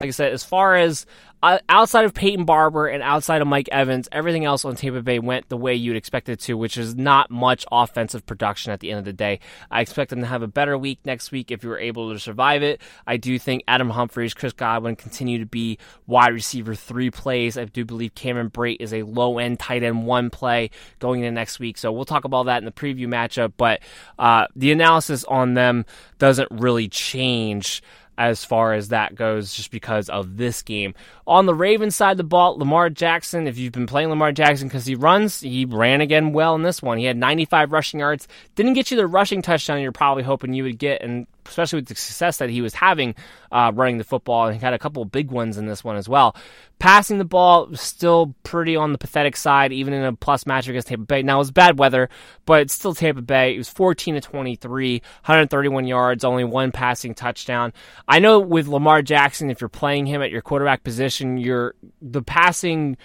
Like I said, as far as uh, outside of Peyton Barber and outside of Mike Evans, everything else on Tampa Bay went the way you'd expect it to, which is not much offensive production at the end of the day. I expect them to have a better week next week if you were able to survive it. I do think Adam Humphries, Chris Godwin continue to be wide receiver three plays. I do believe Cameron Brate is a low end tight end one play going into next week. So we'll talk about that in the preview matchup, but uh, the analysis on them doesn't really change as far as that goes, just because of this game. On the Ravens side of the ball, Lamar Jackson, if you've been playing Lamar Jackson because he runs, he ran again well in this one. He had 95 rushing yards. Didn't get you the rushing touchdown you're probably hoping you would get, and especially with the success that he was having uh, running the football, and he had a couple big ones in this one as well. Passing the ball still pretty on the pathetic side, even in a plus match against Tampa Bay. Now it was bad weather, but still Tampa Bay. It was 14 to 23, 131 yards, only one passing touchdown. I know with Lamar Jackson, if you're playing him at your quarterback position, you're the passing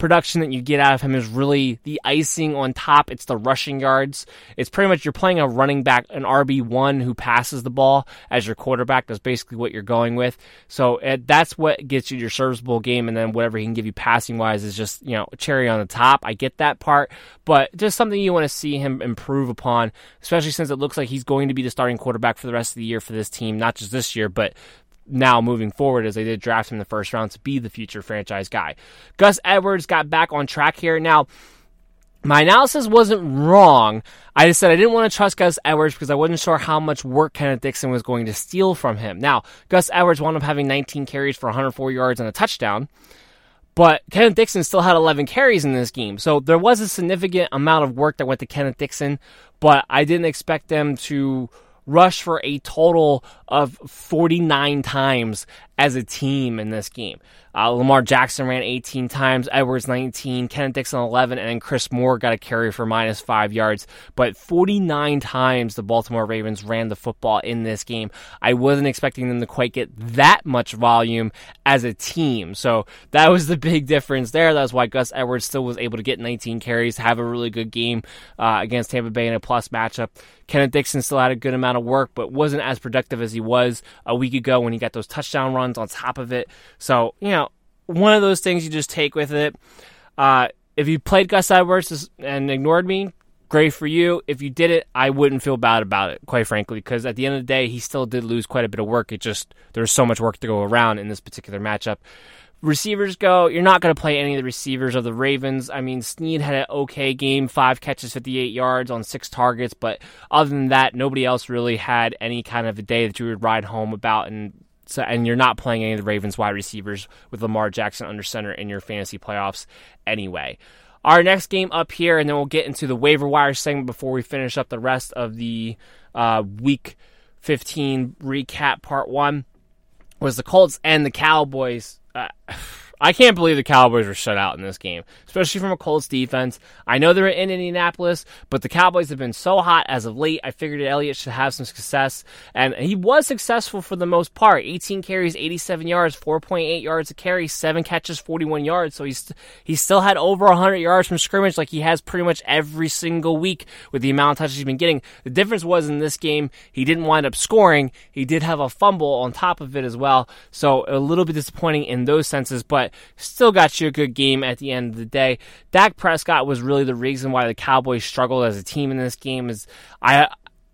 production that you get out of him is really the icing on top. It's the rushing yards. It's pretty much you're playing a running back, an RB1 who passes the ball as your quarterback. That's basically what you're going with. So it, eh, that's what gets you your serviceable game. And then whatever he can give you passing wise is just, you know, cherry on the top. I get that part, but just something you want to see him improve upon, especially since it looks like he's going to be the starting quarterback for the rest of the year for this team, not just this year, but now moving forward as they did draft him in the first round to be the future franchise guy. Gus Edwards got back on track here. Now, my analysis wasn't wrong. I just said I didn't want to trust Gus Edwards because I wasn't sure how much work Kenneth Dixon was going to steal from him. Now, Gus Edwards wound up having 19 carries for 104 yards and a touchdown, but Kenneth Dixon still had 11 carries in this game. So there was a significant amount of work that went to Kenneth Dixon, but I didn't expect them to rush for a total of 49 times as a team in this game. Uh, Lamar Jackson ran 18 times, Edwards 19, Kenneth Dixon 11, and then Chris Moore got a carry for minus five yards. But 49 times the Baltimore Ravens ran the football in this game. I wasn't expecting them to quite get that much volume as a team. So that was the big difference there. That's why Gus Edwards still was able to get 19 carries, have a really good game uh, against Tampa Bay in a plus matchup. Kenneth Dixon still had a good amount of work, but wasn't as productive as he was a week ago when he got those touchdown runs on top of it. So, you know, one of those things you just take with it. Uh, if you played Gus Edwards and ignored me, great for you. If you did it, I wouldn't feel bad about it, quite frankly, because at the end of the day, he still did lose quite a bit of work. It just, there's so much work to go around in this particular matchup. Receivers go, you're not going to play any of the receivers of the Ravens. I mean, Snead had an okay game, five catches, 58 yards on six targets, but other than that, nobody else really had any kind of a day that you would ride home about and so, and you're not playing any of the Ravens wide receivers with Lamar Jackson under center in your fantasy playoffs anyway. Our next game up here, and then we'll get into the waiver wire segment before we finish up the rest of the uh, week 15 recap part one, was the Colts and the Cowboys. Uh, I can't believe the Cowboys were shut out in this game, especially from a Colts defense. I know they're in Indianapolis, but the Cowboys have been so hot as of late. I figured Elliott should have some success, and he was successful for the most part. 18 carries, 87 yards, 4.8 yards a carry, seven catches, 41 yards. So he's he still had over 100 yards from scrimmage, like he has pretty much every single week with the amount of touches he's been getting. The difference was in this game, he didn't wind up scoring. He did have a fumble on top of it as well, so a little bit disappointing in those senses, but still got you a good game at the end of the day. Dak Prescott was really the reason why the Cowboys struggled as a team in this game. Is I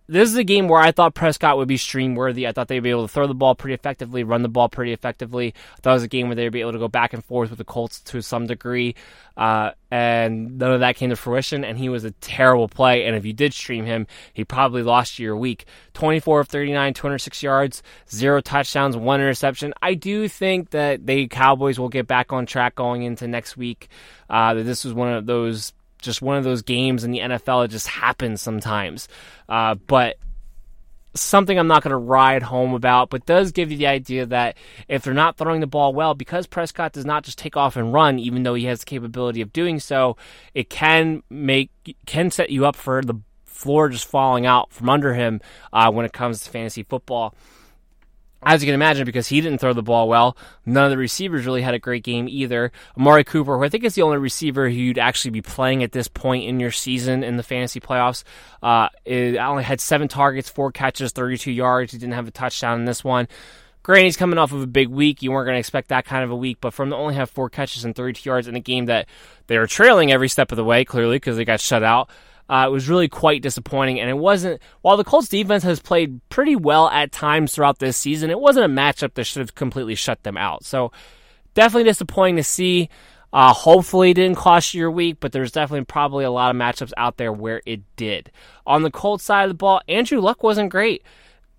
this is a game where I thought Prescott would be stream worthy. I thought they'd be able to throw the ball pretty effectively, run the ball pretty effectively. I thought it was a game where they'd be able to go back and forth with the Colts to some degree. Uh, and none of that came to fruition, and he was a terrible play. And if you did stream him, he probably lost you your week. 24 of 39, 206 yards, zero touchdowns, one interception. I do think that the Cowboys will get back on track going into next week. Uh, that this was one of those just one of those games in the NFL. It just happens sometimes. Uh, but something I'm not going to ride home about, but does give you the idea that if they're not throwing the ball well, because Prescott does not just take off and run, even though he has the capability of doing so, it can make can set you up for the floor just falling out from under him uh, when it comes to fantasy football as you can imagine, because he didn't throw the ball well, none of the receivers really had a great game either. Amari Cooper, who I think is the only receiver who you'd actually be playing at this point in your season in the fantasy playoffs, uh, only had seven targets, four catches, 32 yards. He didn't have a touchdown in this one. Granny's coming off of a big week. You weren't going to expect that kind of a week, but from only have four catches and 32 yards in a game that they were trailing every step of the way, clearly, because they got shut out. Uh, it was really quite disappointing, and it wasn't. While the Colts defense has played pretty well at times throughout this season, it wasn't a matchup that should have completely shut them out. So definitely disappointing to see. Uh, hopefully, it didn't cost you your week, but there's definitely probably a lot of matchups out there where it did. On the Colts side of the ball, Andrew Luck wasn't great.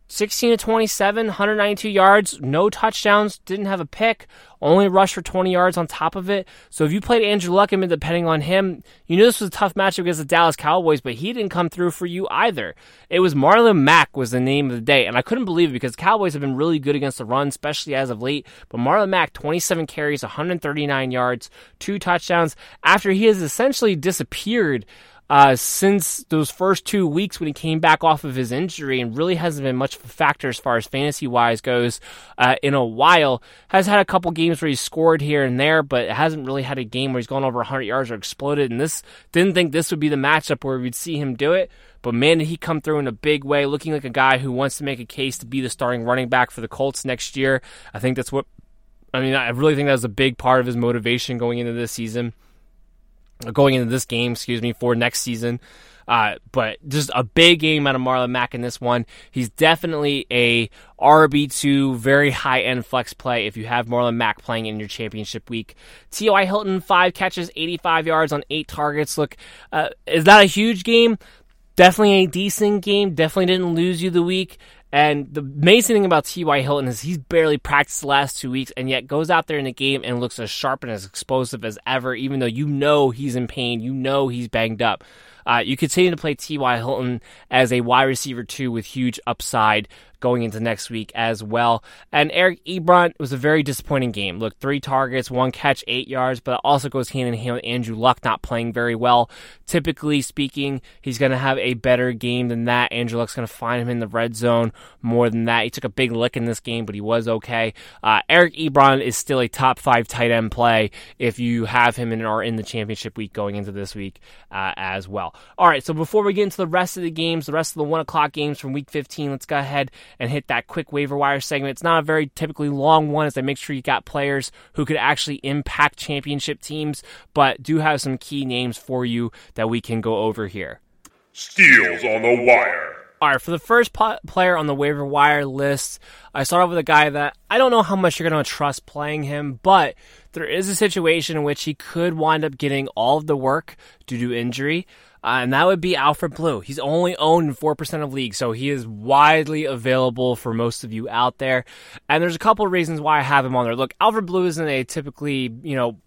16 to 27, 192 yards, no touchdowns, didn't have a pick, only rushed for 20 yards on top of it. So if you played Andrew Luck and been depending on him, you knew this was a tough matchup against the Dallas Cowboys, but he didn't come through for you either. It was Marlon Mack was the name of the day, and I couldn't believe it because Cowboys have been really good against the run, especially as of late. But Marlon Mack, 27 carries, 139 yards, two touchdowns, after he has essentially disappeared uh, since those first two weeks when he came back off of his injury and really hasn't been much of a factor as far as fantasy wise goes uh, in a while. Has had a couple games where he's scored here and there, but hasn't really had a game where he's gone over 100 yards or exploded. And this didn't think this would be the matchup where we'd see him do it. But man, did he come through in a big way, looking like a guy who wants to make a case to be the starting running back for the Colts next year. I think that's what. I mean, I really think that was a big part of his motivation going into this season going into this game, excuse me, for next season. Uh, but just a big game out of Marlon Mack in this one. He's definitely a RB2, very high end flex play if you have Marlon Mack playing in your championship week. T.Y. Hilton, five catches, 85 yards on eight targets. Look, uh, is that a huge game? Definitely a decent game. Definitely didn't lose you the week. And the amazing thing about T.Y. Hilton is he's barely practiced the last two weeks and yet goes out there in the game and looks as sharp and as explosive as ever, even though you know he's in pain, you know he's banged up. Uh, you continue to play T.Y. Hilton as a wide receiver too with huge upside going into next week as well. And Eric Ebron was a very disappointing game. Look, three targets, one catch, eight yards, but it also goes hand in hand with Andrew Luck not playing very well. Typically speaking, he's going to have a better game than that. Andrew Luck's going to find him in the red zone more than that. He took a big lick in this game, but he was okay. Uh, Eric Ebron is still a top five tight end play if you have him and are in the championship week going into this week uh, as well. All right, so before we get into the rest of the games, the rest of the one o'clock games from week 15, let's go ahead and hit that quick waiver wire segment. It's not a very typically long one as I make sure you got players who could actually impact championship teams, but do have some key names for you that we can go over here. Steals on the wire. All right, for the first po- player on the waiver wire list, I start off with a guy that I don't know how much you're going to trust playing him, but there is a situation in which he could wind up getting all of the work due to injury. Uh, and that would be Alfred Blue. He's only owned in 4% of leagues, so he is widely available for most of you out there. And there's a couple of reasons why I have him on there. Look, Alfred Blue isn't a typically, you know,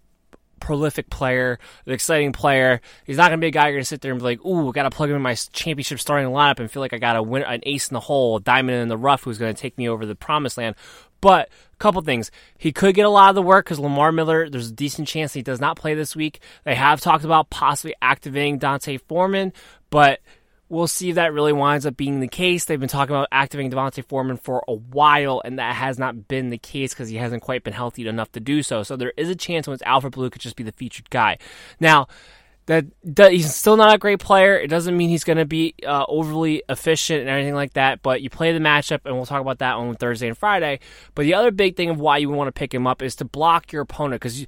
prolific player, an exciting player. He's not going to be a guy you're going to sit there and be like, ooh, got to plug him in my championship starting lineup and feel like I got a win- an ace in the hole, a diamond in the rough who's going to take me over the promised land. But a couple things. He could get a lot of the work because Lamar Miller, there's a decent chance he does not play this week. They have talked about possibly activating D'Onta Foreman, but we'll see if that really winds up being the case. They've been talking about activating D'Onta Foreman for a while, and that has not been the case because he hasn't quite been healthy enough to do so. So there is a chance when it's Alfred Blue could just be the featured guy. Now, that, that he's still not a great player. It doesn't mean he's going to be uh, overly efficient and anything like that. But you play the matchup, and we'll talk about that on Thursday and Friday. But the other big thing of why you want to pick him up is to block your opponent because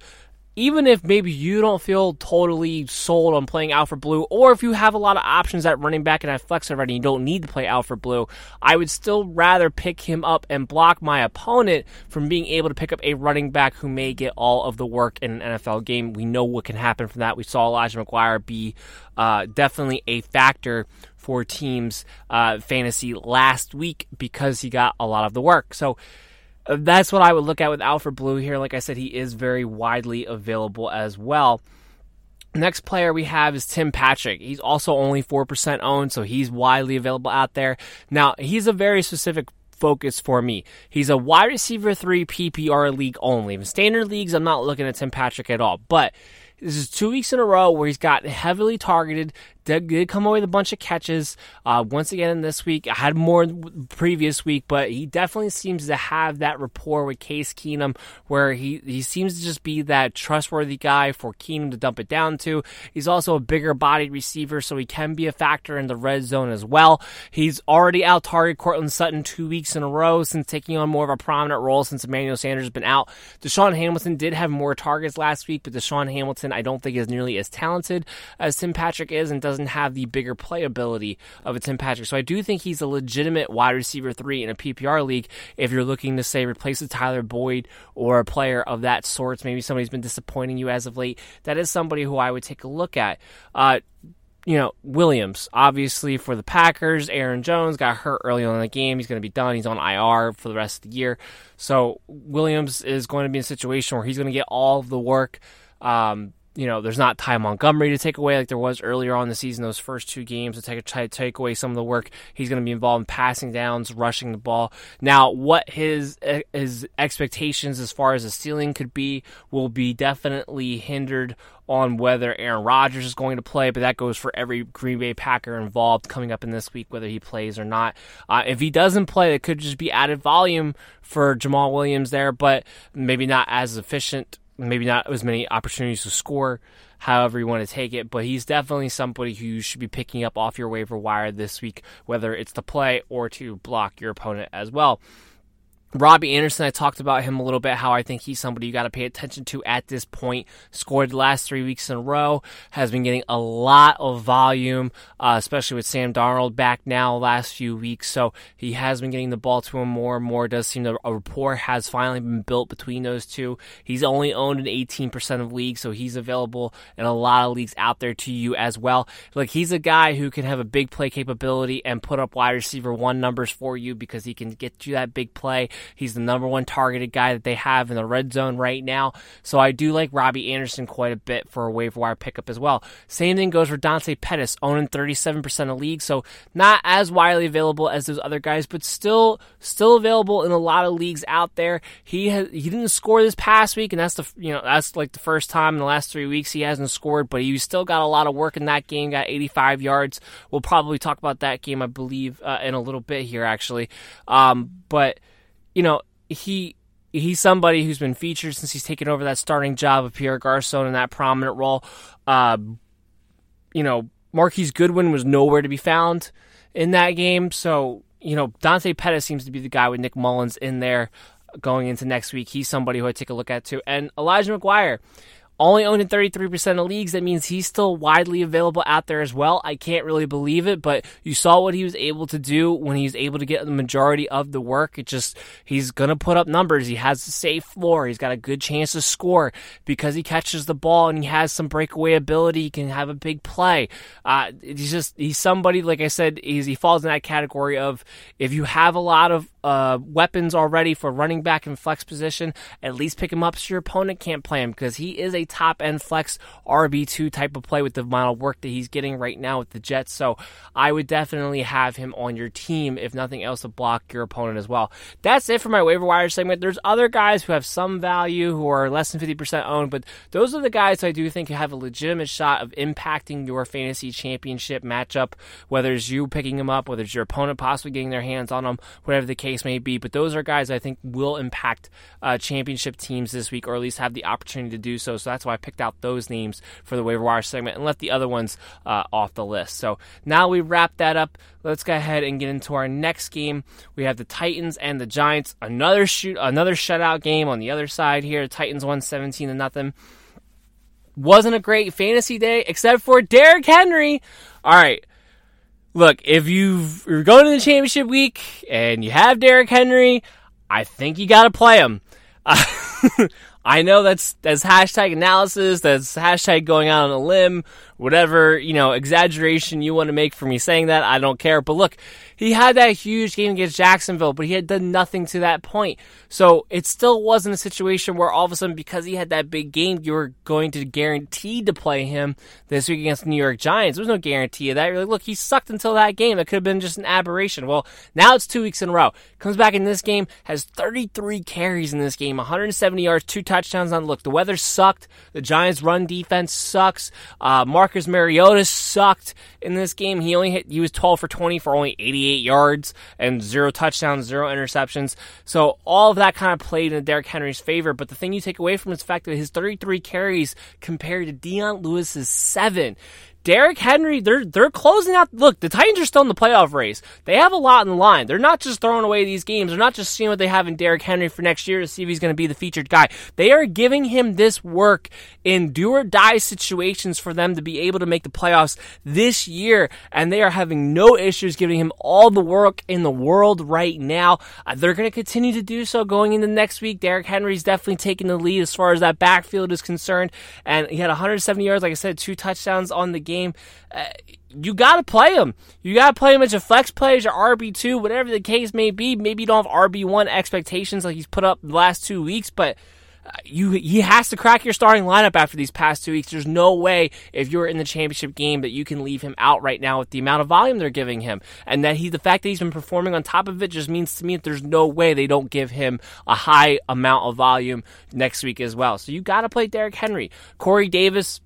even if maybe you don't feel totally sold on playing Alfred Blue, or if you have a lot of options at running back and have flex already, you don't need to play Alfred Blue, I would still rather pick him up and block my opponent from being able to pick up a running back who may get all of the work in an NFL game. We know what can happen from that. We saw Elijah McGuire be uh, definitely a factor for teams' uh, fantasy last week because he got a lot of the work. So, Uh, that's what I would look at with Alfred Blue here. Like I said, he is very widely available as well. Next player we have is Tim Patrick. He's also only 4% owned, so he's widely available out there. Now, he's a very specific focus for me. He's a wide receiver 3 PPR league only. In standard leagues, I'm not looking at Tim Patrick at all, but this is two weeks in a row where he's got heavily targeted, did, did come away with a bunch of catches. Uh, once again, this week, I had more previous week, but he definitely seems to have that rapport with Case Keenum where he, he seems to just be that trustworthy guy for Keenum to dump it down to. He's also a bigger bodied receiver, so he can be a factor in the red zone as well. He's already out targeted Courtland Sutton two weeks in a row since taking on more of a prominent role since Emmanuel Sanders has been out. DaeSean Hamilton did have more targets last week, but DaeSean Hamilton I don't think is nearly as talented as Tim Patrick is and doesn't have the bigger playability of a Tim Patrick. So I do think he's a legitimate wide receiver three in a PPR league if you're looking to say replace a Tyler Boyd or a player of that sort. Maybe somebody's been disappointing you as of late. That is somebody who I would take a look at. Uh, you know, Williams, obviously for the Packers, Aaron Jones got hurt early on in the game. He's going to be done. He's on IR for the rest of the year. So Williams is going to be in a situation where he's going to get all of the work. Um, you know, there's not Ty Montgomery to take away like there was earlier on the season, those first two games to take, to take away some of the work. He's going to be involved in passing downs, rushing the ball. Now, what his his expectations as far as the ceiling could be will be definitely hindered on whether Aaron Rodgers is going to play, but that goes for every Green Bay Packer involved coming up in this week, whether he plays or not. Uh, if he doesn't play, it could just be added volume for Jamaal Williams there, but maybe not as efficient maybe not as many opportunities to score, however you want to take it, but he's definitely somebody who you should be picking up off your waiver wire this week, whether it's to play or to block your opponent as well. Robbie Anderson, I talked about him a little bit, how I think he's somebody you got to pay attention to at this point. Scored the last three weeks in a row, has been getting a lot of volume, uh, especially with Sam Darnold back now last few weeks. So he has been getting the ball to him more and more. It does seem that a rapport has finally been built between those two. He's only owned in 18% of leagues, so he's available in a lot of leagues out there to you as well. Like he's a guy who can have a big play capability and put up wide receiver one numbers for you because he can get you that big play He's the number one targeted guy that they have in the red zone right now. So I do like Robbie Anderson quite a bit for a waiver wire pickup as well. Same thing goes for Dante Pettis, owning 37% of leagues. So not as widely available as those other guys, but still still available in a lot of leagues out there. He has, he didn't score this past week, and that's the you know that's like the first time in the last three weeks he hasn't scored, but he still got a lot of work in that game. Got 85 yards. We'll probably talk about that game, I believe, uh, in a little bit here actually. Um, but you know, he he's somebody who's been featured since he's taken over that starting job of Pierre Garcon in that prominent role. Uh, you know, Marquise Goodwin was nowhere to be found in that game, so you know Dante Pettis seems to be the guy with Nick Mullens in there going into next week. He's somebody who I take a look at too, and Elijah McGuire only owned in 33% of leagues. That means he's still widely available out there as well. I can't really believe it, but you saw what he was able to do when he was able to get the majority of the work. It just, he's going to put up numbers. He has a safe floor. He's got a good chance to score because he catches the ball and he has some breakaway ability. He can have a big play. Uh, he's just, he's somebody, like I said, he's, he falls in that category of if you have a lot of uh, weapons already for running back and flex position, at least pick him up so your opponent can't play him because he is a top end flex RB2 type of play with the amount of work that he's getting right now with the Jets. So I would definitely have him on your team, if nothing else, to block your opponent as well. That's it for my waiver wire segment. There's other guys who have some value who are less than 50% owned, but those are the guys I do think have a legitimate shot of impacting your fantasy championship matchup, whether it's you picking them up, whether it's your opponent possibly getting their hands on them, whatever the case may be. But those are guys I think will impact uh, championship teams this week, or at least have the opportunity to do so. So that's why I picked out those names for the waiver wire segment and left the other ones uh, off the list. So now we wrap that up. Let's go ahead and get into our next game. We have the Titans and the Giants. Another shoot, another shutout game on the other side here. Titans won 17 to nothing. wasn't a great fantasy day except for Derrick Henry. All right. Look, if you've, you're going to the championship week and you have Derrick Henry, I think you got to play him. *laughs* I know that's that's hashtag analysis, that's hashtag going out on a limb, whatever, you know, exaggeration you want to make for me saying that, I don't care. But look, he had that huge game against Jacksonville, but he had done nothing to that point. So it still wasn't a situation where all of a sudden, because he had that big game, you were going to guarantee to play him this week against the New York Giants. There was no guarantee of that. You're like, look, he sucked until that game. That could have been just an aberration. Well, now it's two weeks in a row. Comes back in this game, has 33 carries in this game, 170 yards, two touchdowns on. Look, the weather sucked. The Giants' run defense sucks. Uh, Marcus Mariota sucked in this game. He only hit, he was 12 for 20 for only 88 yards and zero touchdowns, zero interceptions. So all of that kind of played in Derrick Henry's favor. But the thing you take away from is the fact that his 33 carries compared to Dion Lewis's seven. Derrick Henry, they're they're closing out. Look, the Titans are still in the playoff race. They have a lot in the line. They're not just throwing away these games. They're not just seeing what they have in Derrick Henry for next year to see if he's going to be the featured guy. They are giving him this work in do or die situations for them to be able to make the playoffs this year, and they are having no issues giving him all the work in the world right now. Uh, they're going to continue to do so going into next week. Derrick Henry's definitely taking the lead as far as that backfield is concerned, and he had 170 yards, like I said, two touchdowns on the game game, uh, you got to play him. You got to play him as a flex play, as your RB2, whatever the case may be. Maybe you don't have RB1 expectations like he's put up the last two weeks, but uh, you he has to crack your starting lineup after these past two weeks. There's no way if you're in the championship game that you can leave him out right now with the amount of volume they're giving him, and that he the fact that he's been performing on top of it just means to me that there's no way they don't give him a high amount of volume next week as well. So you got to play Derrick Henry, Corey Davis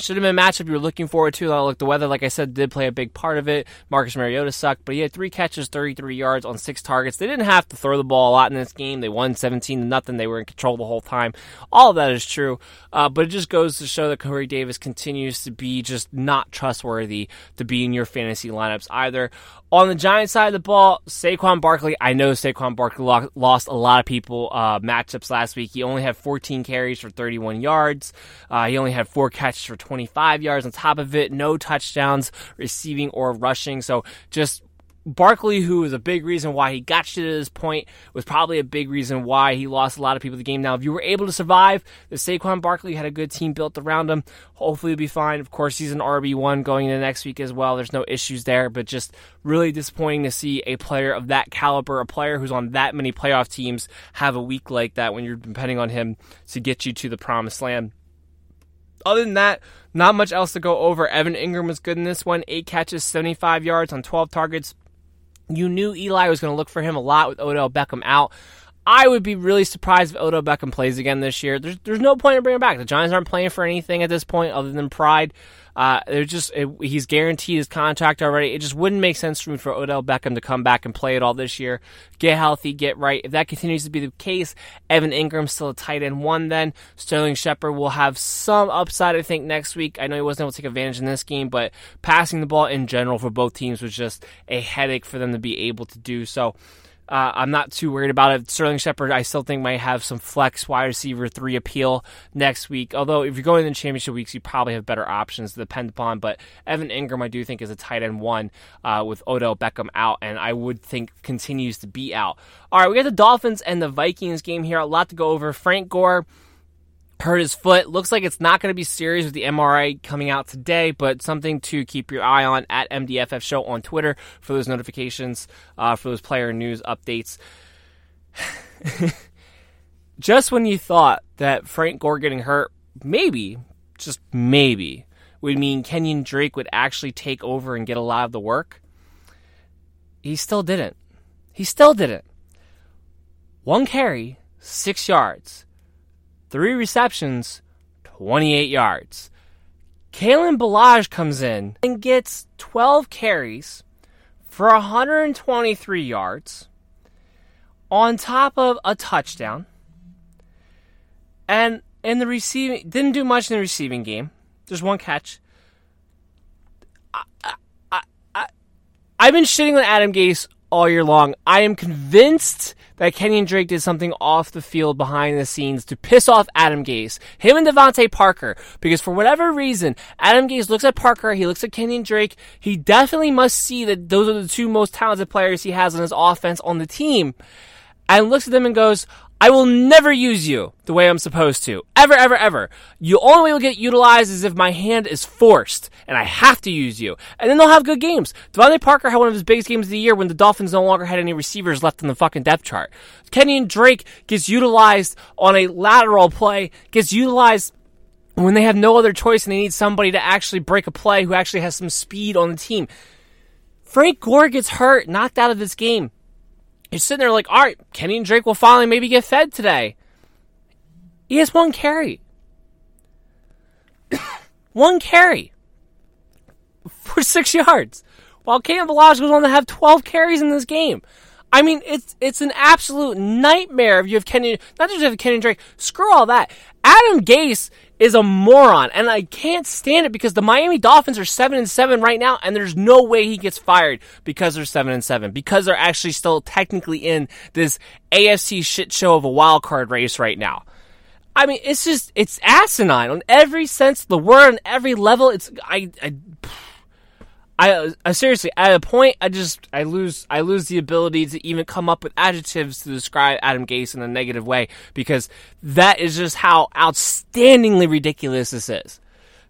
should have been a matchup you were looking forward to. Look, the weather, like I said, did play a big part of it. Marcus Mariota sucked, but he had three catches, 33 yards on six targets. They didn't have to throw the ball a lot in this game. They won 17 to nothing. They were in control the whole time. All of that is true, uh, but it just goes to show that Corey Davis continues to be just not trustworthy to be in your fantasy lineups either. On the Giants side of the ball, Saquon Barkley, I know Saquon Barkley lost a lot of people uh, matchups last week. He only had 14 carries for 31 yards. Uh, he only had four catches for 25 yards. On top of it, no touchdowns receiving or rushing. So just Barkley, who was a big reason why he got you to this point, was probably a big reason why he lost a lot of people the game. Now, if you were able to survive, the Saquon Barkley had a good team built around him. Hopefully, he'll be fine. Of course, he's an RB1 going into next week as well. There's no issues there, but just really disappointing to see a player of that caliber, a player who's on that many playoff teams, have a week like that when you're depending on him to get you to the promised land. Other than that, not much else to go over. Evan Engram was good in this one. Eight catches, 75 yards on 12 targets. You knew Eli was going to look for him a lot with Odell Beckham out. I would be really surprised if Odell Beckham plays again this year. There's there's no point in bringing him back. The Giants aren't playing for anything at this point other than pride. Uh, they're just it, he's guaranteed his contract already. It just wouldn't make sense for me for Odell Beckham to come back and play it all this year. Get healthy, get right. If that continues to be the case, Evan Engram's still a tight end one. Then Sterling Shepard will have some upside. I think next week. I know he wasn't able to take advantage in this game, but passing the ball in general for both teams was just a headache for them to be able to do so. Uh, I'm not too worried about it. Sterling Shepard, I still think might have some flex wide receiver three appeal next week. Although if you're going in the championship weeks, you probably have better options to depend upon. But Evan Engram, I do think is a tight end one uh, with Odell Beckham out, and I would think continues to be out. All right, we got the Dolphins and the Vikings game here. A lot to go over. Frank Gore hurt his foot. Looks like it's not going to be serious with the MRI coming out today, but something to keep your eye on at MDFF Show on Twitter for those notifications, uh, for those player news updates. *laughs* just when you thought that Frank Gore getting hurt, maybe, just maybe, would mean Kenyon Drake would actually take over and get a lot of the work, he still didn't. He still didn't. One carry, six yards three receptions, 28 yards. Kalen Ballage comes in and gets 12 carries for 123 yards on top of a touchdown. And in the receiving, didn't do much in the receiving game. Just one catch. I, I, I, I've been shitting on Adam Gase all year long. I am convinced that Kenyon Drake did something off the field behind the scenes to piss off Adam Gase, him and DeVante Parker, because for whatever reason, Adam Gase looks at Parker, he looks at Kenyon Drake, he definitely must see that those are the two most talented players he has on his offense on the team, and looks at them and goes, I will never use you the way I'm supposed to. Ever, ever, ever. You only you'll get utilized is if my hand is forced and I have to use you. And then they'll have good games. DeVante Parker had one of his biggest games of the year when the Dolphins no longer had any receivers left in the fucking depth chart. Kenyon Drake gets utilized on a lateral play, gets utilized when they have no other choice and they need somebody to actually break a play who actually has some speed on the team. Frank Gore gets hurt, knocked out of this game. You're sitting there like, all right, Kenyon Drake will finally maybe get fed today. He has one carry. *coughs* one carry for six yards. While Kalen Ballage goes on to have 12 carries in this game. I mean, it's it's an absolute nightmare if you have Kenny, not just if you have Kenyon Drake. Screw all that. Adam Gase is a moron, and I can't stand it because the Miami Dolphins are seven and seven right now, and there's no way he gets fired because they're seven and seven because they're actually still technically in this AFC shit show of a wild card race right now. I mean, it's just it's asinine on every sense of the word, on every level. It's I. I I, I, seriously at a point I just I lose I lose the ability to even come up with adjectives to describe Adam Gase in a negative way because that is just how outstandingly ridiculous this is.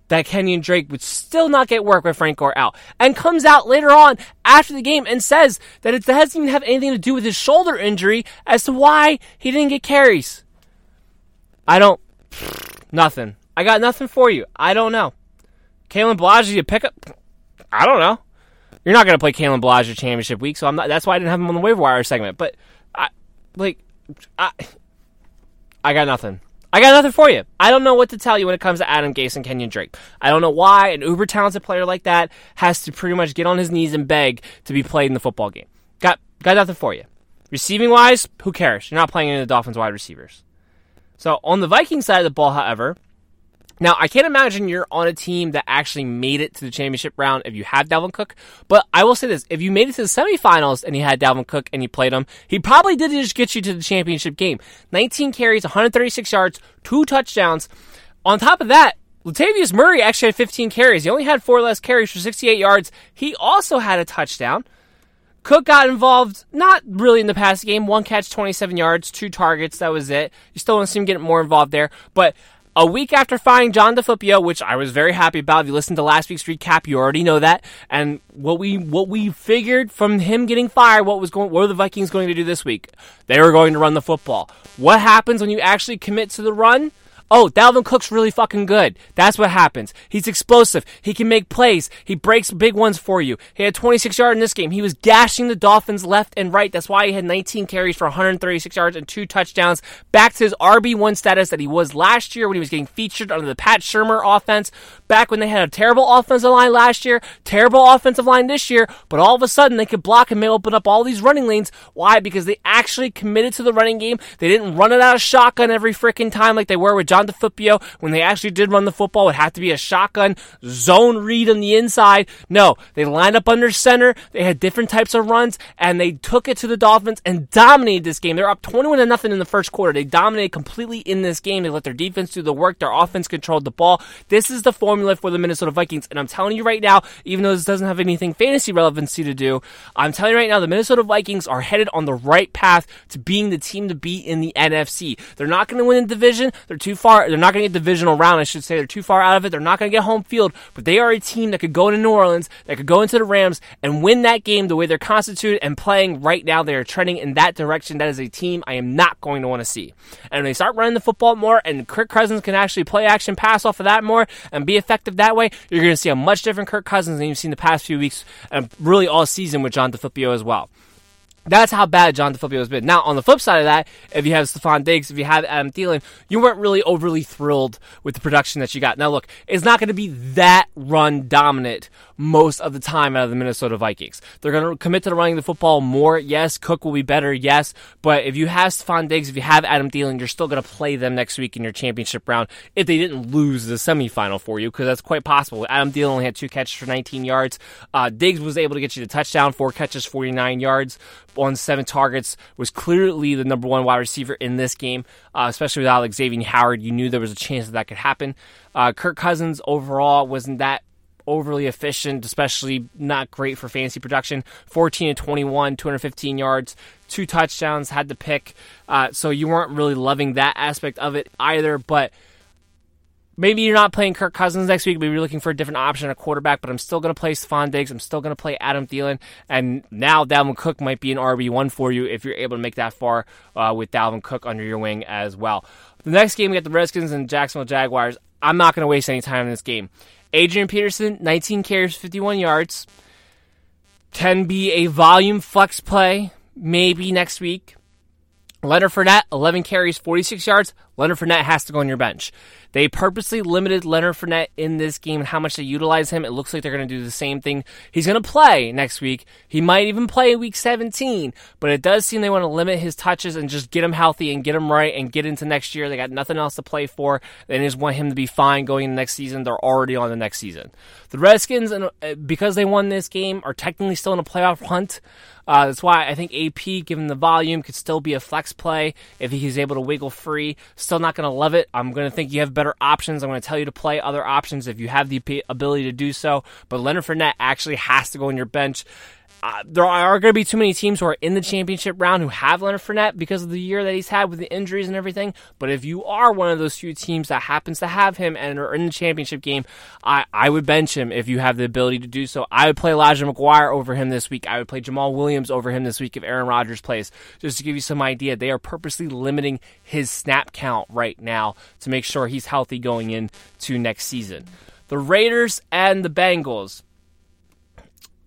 That Kenyon Drake would still not get work with Frank Gore out and comes out later on after the game and says that it doesn't even have anything to do with his shoulder injury as to why he didn't get carries. I don't *sniffs* nothing. I got nothing for you. I don't know. Kalen Ballage, you pick up I don't know. You're not going to play Kalen Ballage championship week, so I'm not. That's why I didn't have him on the waiver wire segment. But I, like, I, I got nothing. I got nothing for you. I don't know what to tell you when it comes to Adam Gase and Kenyon Drake. I don't know why an uber talented player like that has to pretty much get on his knees and beg to be played in the football game. Got got nothing for you. Receiving wise, who cares? You're not playing any of the Dolphins wide receivers. So on the Viking side of the ball, however, now, I can't imagine you're on a team that actually made it to the championship round if you had Dalvin Cook. But I will say this if you made it to the semifinals and you had Dalvin Cook and you played him, he probably did just get you to the championship game. 19 carries, 136 yards, two touchdowns. On top of that, Latavius Murray actually had 15 carries. He only had four less carries for 68 yards. He also had a touchdown. Cook got involved, not really in the past game. One catch, 27 yards, two targets. That was it. You still to see him get more involved there. But a week after firing John DeFilippo, which I was very happy about. If you listened to last week's recap, you already know that. And what we what we figured from him getting fired, what was going, what were the Vikings going to do this week? They were going to run the football. What happens when you actually commit to the run? Oh, Dalvin Cook's really fucking good. That's what happens. He's explosive. He can make plays. He breaks big ones for you. He had 26 yards in this game. He was gashing the Dolphins left and right. That's why he had 19 carries for 136 yards and two touchdowns. Back to his RB1 status that he was last year when he was getting featured under the Pat Shurmur offense. Back when they had a terrible offensive line last year, terrible offensive line this year, but all of a sudden they could block and may open up all these running lanes. Why? Because they actually committed to the running game. They didn't run it out of shotgun every freaking time like they were with John John DeFilippo, when they actually did run the football, it had to be a shotgun zone read on the inside. No, they lined up under center. They had different types of runs, and they took it to the Dolphins and dominated this game. They're up 21 to nothing in the first quarter. They dominated completely in this game. They let their defense do the work. Their offense controlled the ball. This is the formula for the Minnesota Vikings, and I'm telling you right now, even though this doesn't have anything fantasy relevancy to do, I'm telling you right now, the Minnesota Vikings are headed on the right path to being the team to beat in the NFC. They're not going to win the division. They're too far far. They're not going to get divisional round. I should say they're too far out of it. They're not going to get home field. But they are a team that could go into New Orleans, that could go into the Rams and win that game the way they're constituted and playing right now. They are trending in that direction. That is a team I am not going to want to see. And when they start running the football more, and Kirk Cousins can actually play action pass off of that more and be effective that way, you're going to see a much different Kirk Cousins than you've seen the past few weeks and really all season with John DeFilippo as well. That's how bad John DeFilippo has been. Now, on the flip side of that, if you have Stefon Diggs, if you have Adam Thielen, you weren't really overly thrilled with the production that you got. Now, look, it's not going to be that run dominant most of the time out of the Minnesota Vikings. They're going to commit to running the football more. Yes, Cook will be better. Yes, but if you have Stefon Diggs, if you have Adam Thielen, you're still going to play them next week in your championship round if they didn't lose the semifinal for you, because that's quite possible. Adam Thielen only had two catches for 19 yards. Uh, Diggs was able to get you the touchdown, four catches, 49 yards on seven targets, was clearly the number one wide receiver in this game, uh, especially without Xavier Howard. You knew there was a chance that that could happen. Uh, Kirk Cousins overall wasn't that overly efficient, especially not great for fantasy production. 14 to 21, 215 yards, two touchdowns, had to pick. Uh, so you weren't really loving that aspect of it either, but maybe you're not playing Kirk Cousins next week. Maybe you're looking for a different option, a quarterback, but I'm still going to play Stefon Diggs. I'm still going to play Adam Thielen. And now Dalvin Cook might be an RB1 for you if you're able to make that far uh, with Dalvin Cook under your wing as well. The next game, we got the Redskins and Jacksonville Jaguars. I'm not going to waste any time in this game. Adrian Peterson, 19 carries, 51 yards. Can be a volume flex play maybe next week. Leonard Fournette, 11 carries, 46 yards. Leonard Fournette has to go on your bench. They purposely limited Leonard Fournette in this game and how much they utilize him. It looks like they're going to do the same thing. He's going to play next week. He might even play week 17, but it does seem they want to limit his touches and just get him healthy and get him right and get into next year. They got nothing else to play for. They just want him to be fine going into next season. They're already on the next season. The Redskins, uh, because they won this game, are technically still in a playoff hunt. Uh, that's why I think AP, given the volume, could still be a flex play if he's able to wiggle free. Not going to love it. I'm going to think you have better options. I'm going to tell you to play other options if you have the ability to do so. But Leonard Fournette actually has to go on your bench there are going to be too many teams who are in the championship round who have Leonard Fournette because of the year that he's had with the injuries and everything. But if you are one of those few teams that happens to have him and are in the championship game, I, I would bench him if you have the ability to do so. I would play Elijah McGuire over him this week. I would play Jamaal Williams over him this week if Aaron Rodgers plays. Just to give you some idea, they are purposely limiting his snap count right now to make sure he's healthy going into next season. The Raiders and the Bengals.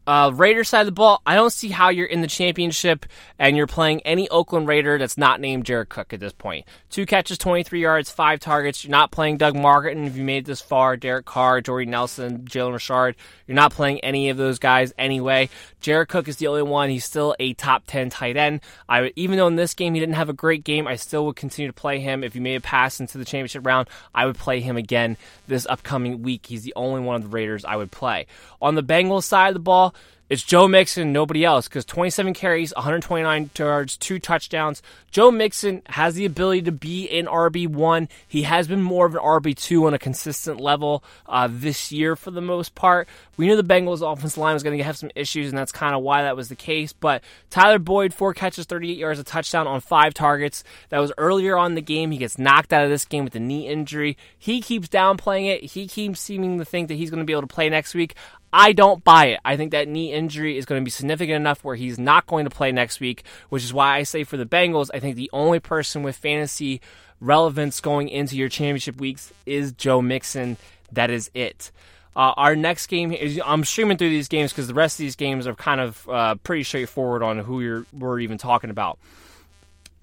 Uh, Raiders side of the ball, I don't see how you're in the championship and you're playing any Oakland Raider that's not named Jared Cook at this point. Two catches, 23 yards, five targets. You're not playing Doug Martin if you made it this far. Derek Carr, Jordy Nelson, Jalen Richard. You're not playing any of those guys anyway. Jared Cook is the only one. He's still a top 10 tight end. I even though in this game he didn't have a great game, I still would continue to play him. If he made a pass into the championship round, I would play him again this upcoming week. He's the only one of the Raiders I would play. On the Bengals side of the ball, it's Joe Mixon, nobody else, because 27 carries, 129 yards, two touchdowns. Joe Mixon has the ability to be an RB1. He has been more of an RB2 on a consistent level uh, this year for the most part. We knew the Bengals' offensive line was going to have some issues, and that's kind of why that was the case. But Tyler Boyd, four catches, 38 yards, a touchdown on five targets. That was earlier on the game. He gets knocked out of this game with a knee injury. He keeps downplaying it. He keeps seeming to think that he's going to be able to play next week. I don't buy it. I think that knee injury is going to be significant enough where he's not going to play next week, which is why I say for the Bengals, I think the only person with fantasy relevance going into your championship weeks is Joe Mixon. That is it. Uh, our next game is I'm streaming through these games because the rest of these games are kind of uh, pretty straightforward on who you're, we're even talking about.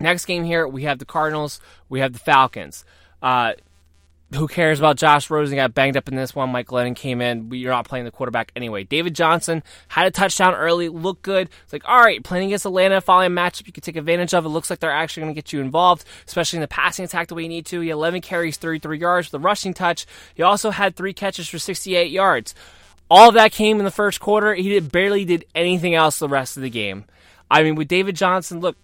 Next game here, we have the Cardinals, we have the Falcons. Uh, who cares about Josh Rosen? Got banged up in this one. Mike Glennon came in. You're not playing the quarterback anyway. David Johnson had a touchdown early, looked good. It's like, all right, playing against Atlanta, following a matchup you can take advantage of. It looks like they're actually going to get you involved, especially in the passing attack the way you need to. He had 11 carries, 33 yards with a rushing touch. He also had three catches for 68 yards. All of that came in the first quarter. He did, barely did anything else the rest of the game. I mean, with David Johnson, look,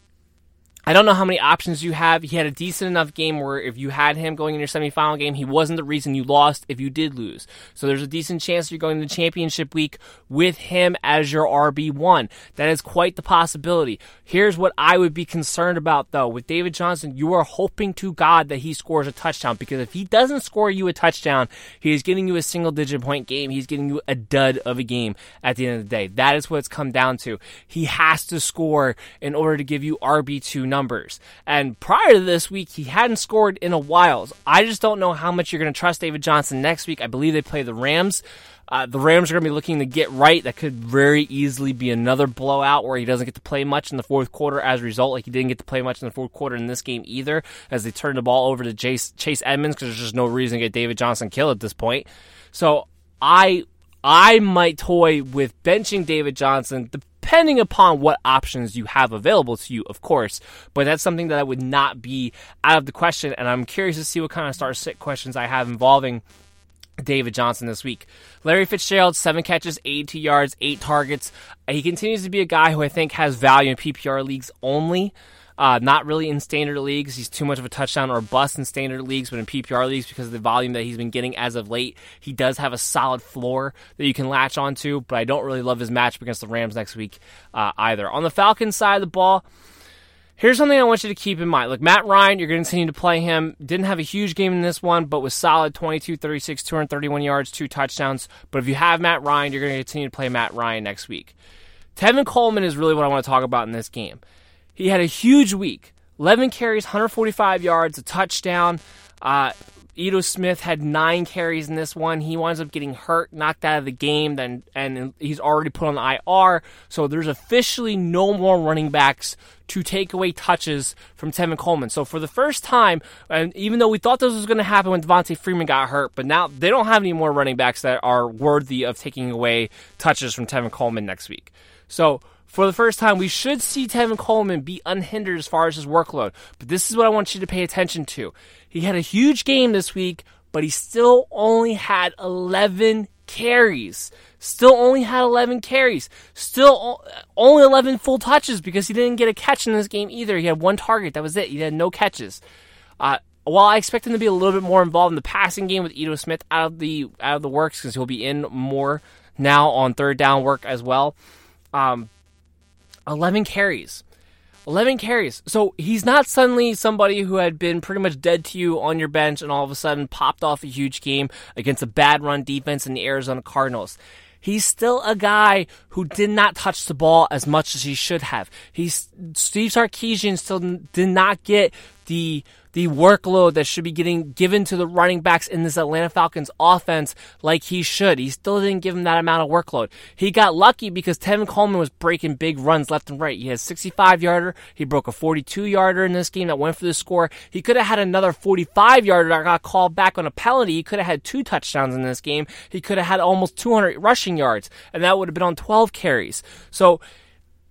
I don't know how many options you have. He had a decent enough game where if you had him going in your semifinal game, he wasn't the reason you lost if you did lose. So there's a decent chance you're going to the championship week with him as your RB1. That is quite the possibility. Here's what I would be concerned about though. With David Johnson, you are hoping to God that he scores a touchdown because if he doesn't score you a touchdown, he is getting you a single digit point game. He's getting you a dud of a game at the end of the day. That is what it's come down to. He has to score in order to give you RB2 numbers. And prior to this week, he hadn't scored in a while. I just don't know how much you're going to trust David Johnson next week. I believe they play the Rams. Uh, the Rams are going to be looking to get right. That could very easily be another blowout where he doesn't get to play much in the fourth quarter as a result. Like he didn't get to play much in the fourth quarter in this game either, as they turned the ball over to Chase, Chase Edmonds because there's just no reason to get David Johnson killed at this point. So I I might toy with benching David Johnson depending upon what options you have available to you, of course. But that's something that I would not be out of the question, and I'm curious to see what kind of start sit questions I have involving David Johnson this week. Larry Fitzgerald, seven catches, 82 yards, eight targets. He continues to be a guy who I think has value in PPR leagues only. Uh, not really in standard leagues. He's too much of a touchdown or bust in standard leagues, but in PPR leagues, because of the volume that he's been getting as of late, he does have a solid floor that you can latch onto. But I don't really love his matchup against the Rams next week uh, either. On the Falcons side of the ball, Here's something I want you to keep in mind. Look, Matt Ryan, you're going to continue to play him. Didn't have a huge game in this one, but was solid 22, 36, 231 yards, two touchdowns. But if you have Matt Ryan, you're going to continue to play Matt Ryan next week. Tevin Coleman is really what I want to talk about in this game. He had a huge week 11 carries, 145 yards, a touchdown. Uh, Ito Smith had nine carries in this one. He winds up getting hurt, knocked out of the game, then and he's already put on the IR. So there's officially no more running backs to take away touches from Tevin Coleman. So for the first time, and even though we thought this was going to happen when Devonta Freeman got hurt, but now they don't have any more running backs that are worthy of taking away touches from Tevin Coleman next week. So for the first time, we should see Tevin Coleman be unhindered as far as his workload. But this is what I want you to pay attention to. He had a huge game this week, but he still only had 11 carries. Still only had 11 carries. Still only 11 full touches because he didn't get a catch in this game either. He had one target. That was it. He had no catches. Uh, while I expect him to be a little bit more involved in the passing game with Ito Smith out of the out of the works because he'll be in more now on third down work as well. Um, 11 carries. 11 carries. So he's not suddenly somebody who had been pretty much dead to you on your bench and all of a sudden popped off a huge game against a bad run defense in the Arizona Cardinals. He's still a guy who did not touch the ball as much as he should have. He's Steve Sarkisian still did not get the the workload that should be getting given to the running backs in this Atlanta Falcons offense like he should. He still didn't give him that amount of workload. He got lucky because Tevin Coleman was breaking big runs left and right. He had 65 yarder. He broke a 42 yarder in this game that went for the score. He could have had another 45 yarder that got called back on a penalty. He could have had two touchdowns in this game. He could have had almost 200 rushing yards, and that would have been on 12 carries. So,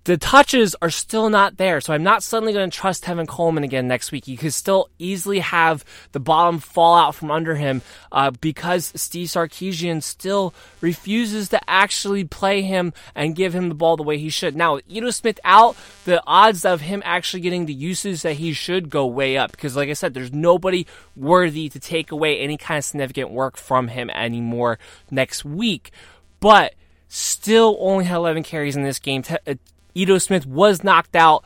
the touches are still not there. So I'm not suddenly going to trust Tevin Coleman again next week. He could still easily have the bottom fall out from under him uh, because Steve Sarkisian still refuses to actually play him and give him the ball the way he should. Now, with Ito Smith out, the odds of him actually getting the usage that he should go way up because, like I said, there's nobody worthy to take away any kind of significant work from him anymore next week. But still only had 11 carries in this game. Uh, Ito Smith was knocked out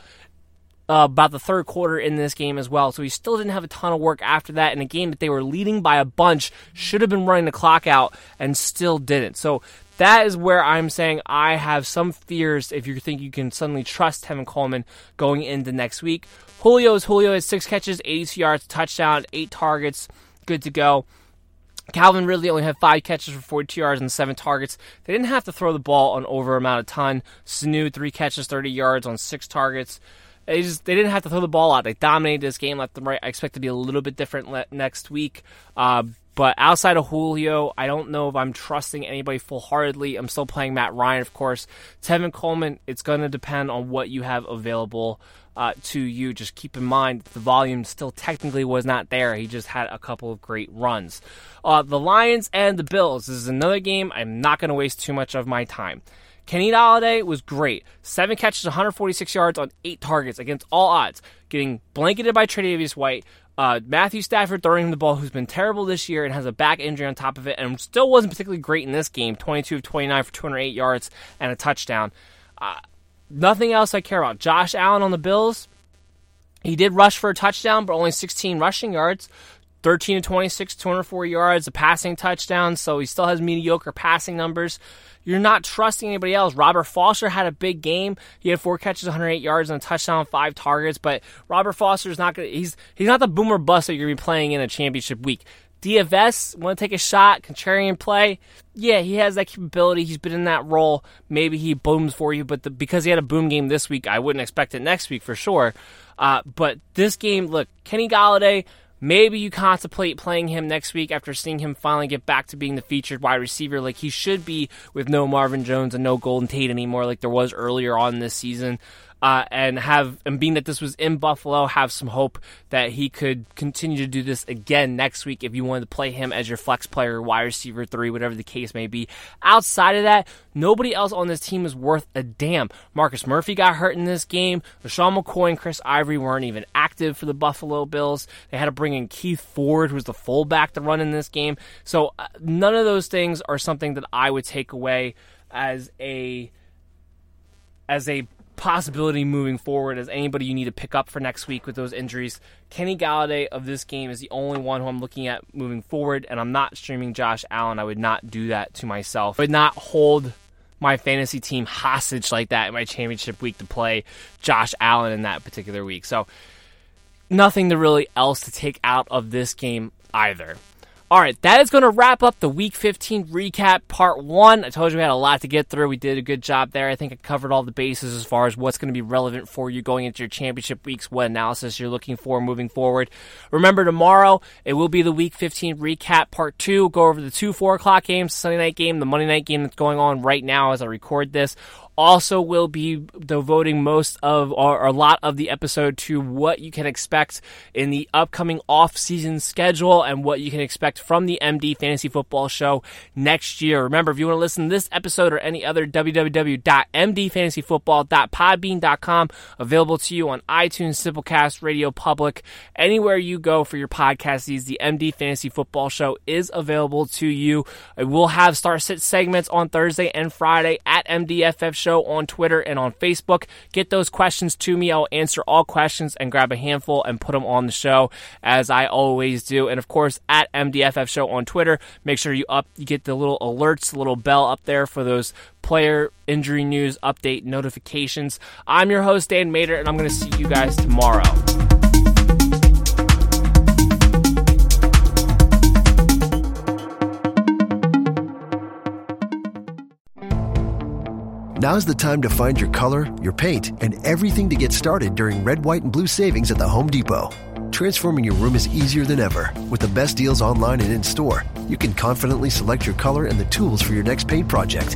uh, about the third quarter in this game as well. So he still didn't have a ton of work after that in a game that they were leading by a bunch, should have been running the clock out, and still didn't. So that is where I'm saying I have some fears if you think you can suddenly trust Tevin Coleman going into next week. Julio is Julio has six catches, 82 yards, touchdown, eight targets, good to go. Calvin Ridley only had five catches for 42 yards and seven targets. They didn't have to throw the ball an over amount of ton. Sanu, three catches, 30 yards on six targets. They just they didn't have to throw the ball out. They dominated this game left and right. I expect to be a little bit different next week. Uh, but outside of Julio, I don't know if I'm trusting anybody full heartedly. I'm still playing Matt Ryan, of course. Tevin Coleman, it's going to depend on what you have available uh, to you. Just keep in mind the volume still technically was not there. He just had a couple of great runs. Uh, the Lions and the Bills. This is another game I'm not going to waste too much of my time. Kenny Golladay was great. Seven catches, 146 yards on eight targets against all odds, getting blanketed by Tre'Davious White. Uh, Matthew Stafford throwing him the ball, who's been terrible this year and has a back injury on top of it, and still wasn't particularly great in this game. 22 of 29 for 208 yards and a touchdown. Uh, Nothing else I care about. Josh Allen on the Bills. He did rush for a touchdown, but only 16 rushing yards. 13 to 26, 204 yards, a passing touchdown, so he still has mediocre passing numbers. You're not trusting anybody else. Robert Foster had a big game. He had four catches, 108 yards, and a touchdown, five targets. But Robert Foster is not going. He's he's not the boomer bust that you're going to be playing in a championship week. DFS want to take a shot, contrarian play. Yeah, he has that capability. He's been in that role. Maybe he booms for you, but the, because he had a boom game this week, I wouldn't expect it next week for sure. Uh, but this game, look, Kenny Golladay Maybe you contemplate playing him next week after seeing him finally get back to being the featured wide receiver like he should be with no Marvin Jones and no Golden Tate anymore, like there was earlier on this season uh, and have and being that this was in Buffalo, have some hope that he could continue to do this again next week if you wanted to play him as your flex player, wide receiver three, whatever the case may be. Outside of that, nobody else on this team is worth a damn. Marcus Murphy got hurt in this game. LeSean McCoy and Chris Ivory weren't even active for the Buffalo Bills. They had to bring in Keith Ford, who was the fullback, to run in this game. So uh, none of those things are something that I would take away as a as a possibility moving forward as anybody you need to pick up for next week with those injuries. Kenny Golladay of this game is the only one who I'm looking at moving forward, and I'm not streaming Josh Allen. I would not do that to myself. I would not hold my fantasy team hostage like that in my championship week to play Josh Allen in that particular week. So nothing to really else to take out of this game either. All right, that is going to wrap up the Week 15 recap part one. I told you we had a lot to get through. We did a good job there. I think I covered all the bases as far as what's going to be relevant for you going into your championship weeks, what analysis you're looking for moving forward. Remember, tomorrow it will be the Week 15 recap part two. Go over the two four o'clock games, Sunday night game, the Monday night game that's going on right now as I record this also will be devoting most of or a lot of the episode to what you can expect in the upcoming off-season schedule and what you can expect from the MD Fantasy Football Show next year. Remember, if you want to listen to this episode or any other, www.mdfantasyfootball.podbean.com, available to you on iTunes, Simplecast, Radio Public, anywhere you go for your podcast. The MD Fantasy Football Show is available to you. I will have start sit segments on Thursday and Friday at MDFF Show Show on Twitter and on Facebook. Get those questions to me. I'll answer all questions and grab a handful and put them on the show as I always do. And of course, at MDFF Show on Twitter, make sure you up you get the little alerts, little bell up there for those player injury news update notifications. I'm your host Dan Mater, and I'm going to see you guys tomorrow. Now's the time to find your color, your paint, and everything to get started during red, white, and blue savings at the Home Depot. Transforming your room is easier than ever. With the best deals online and in store, you can confidently select your color and the tools for your next paint project.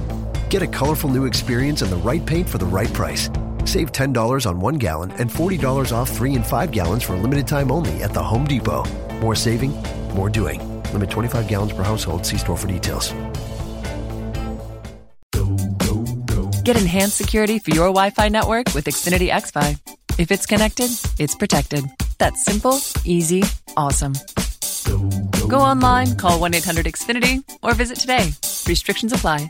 Get a colorful new experience and the right paint for the right price. Save $10 on one gallon and $40 off three and five gallons for a limited time only at the Home Depot. More saving, more doing. Limit 25 gallons per household. See store for details. Get enhanced security for your Wi Fi network with Xfinity XFi. If it's connected, it's protected. That's simple, easy, awesome. Go online, call 1 800 Xfinity, or visit today. Restrictions apply.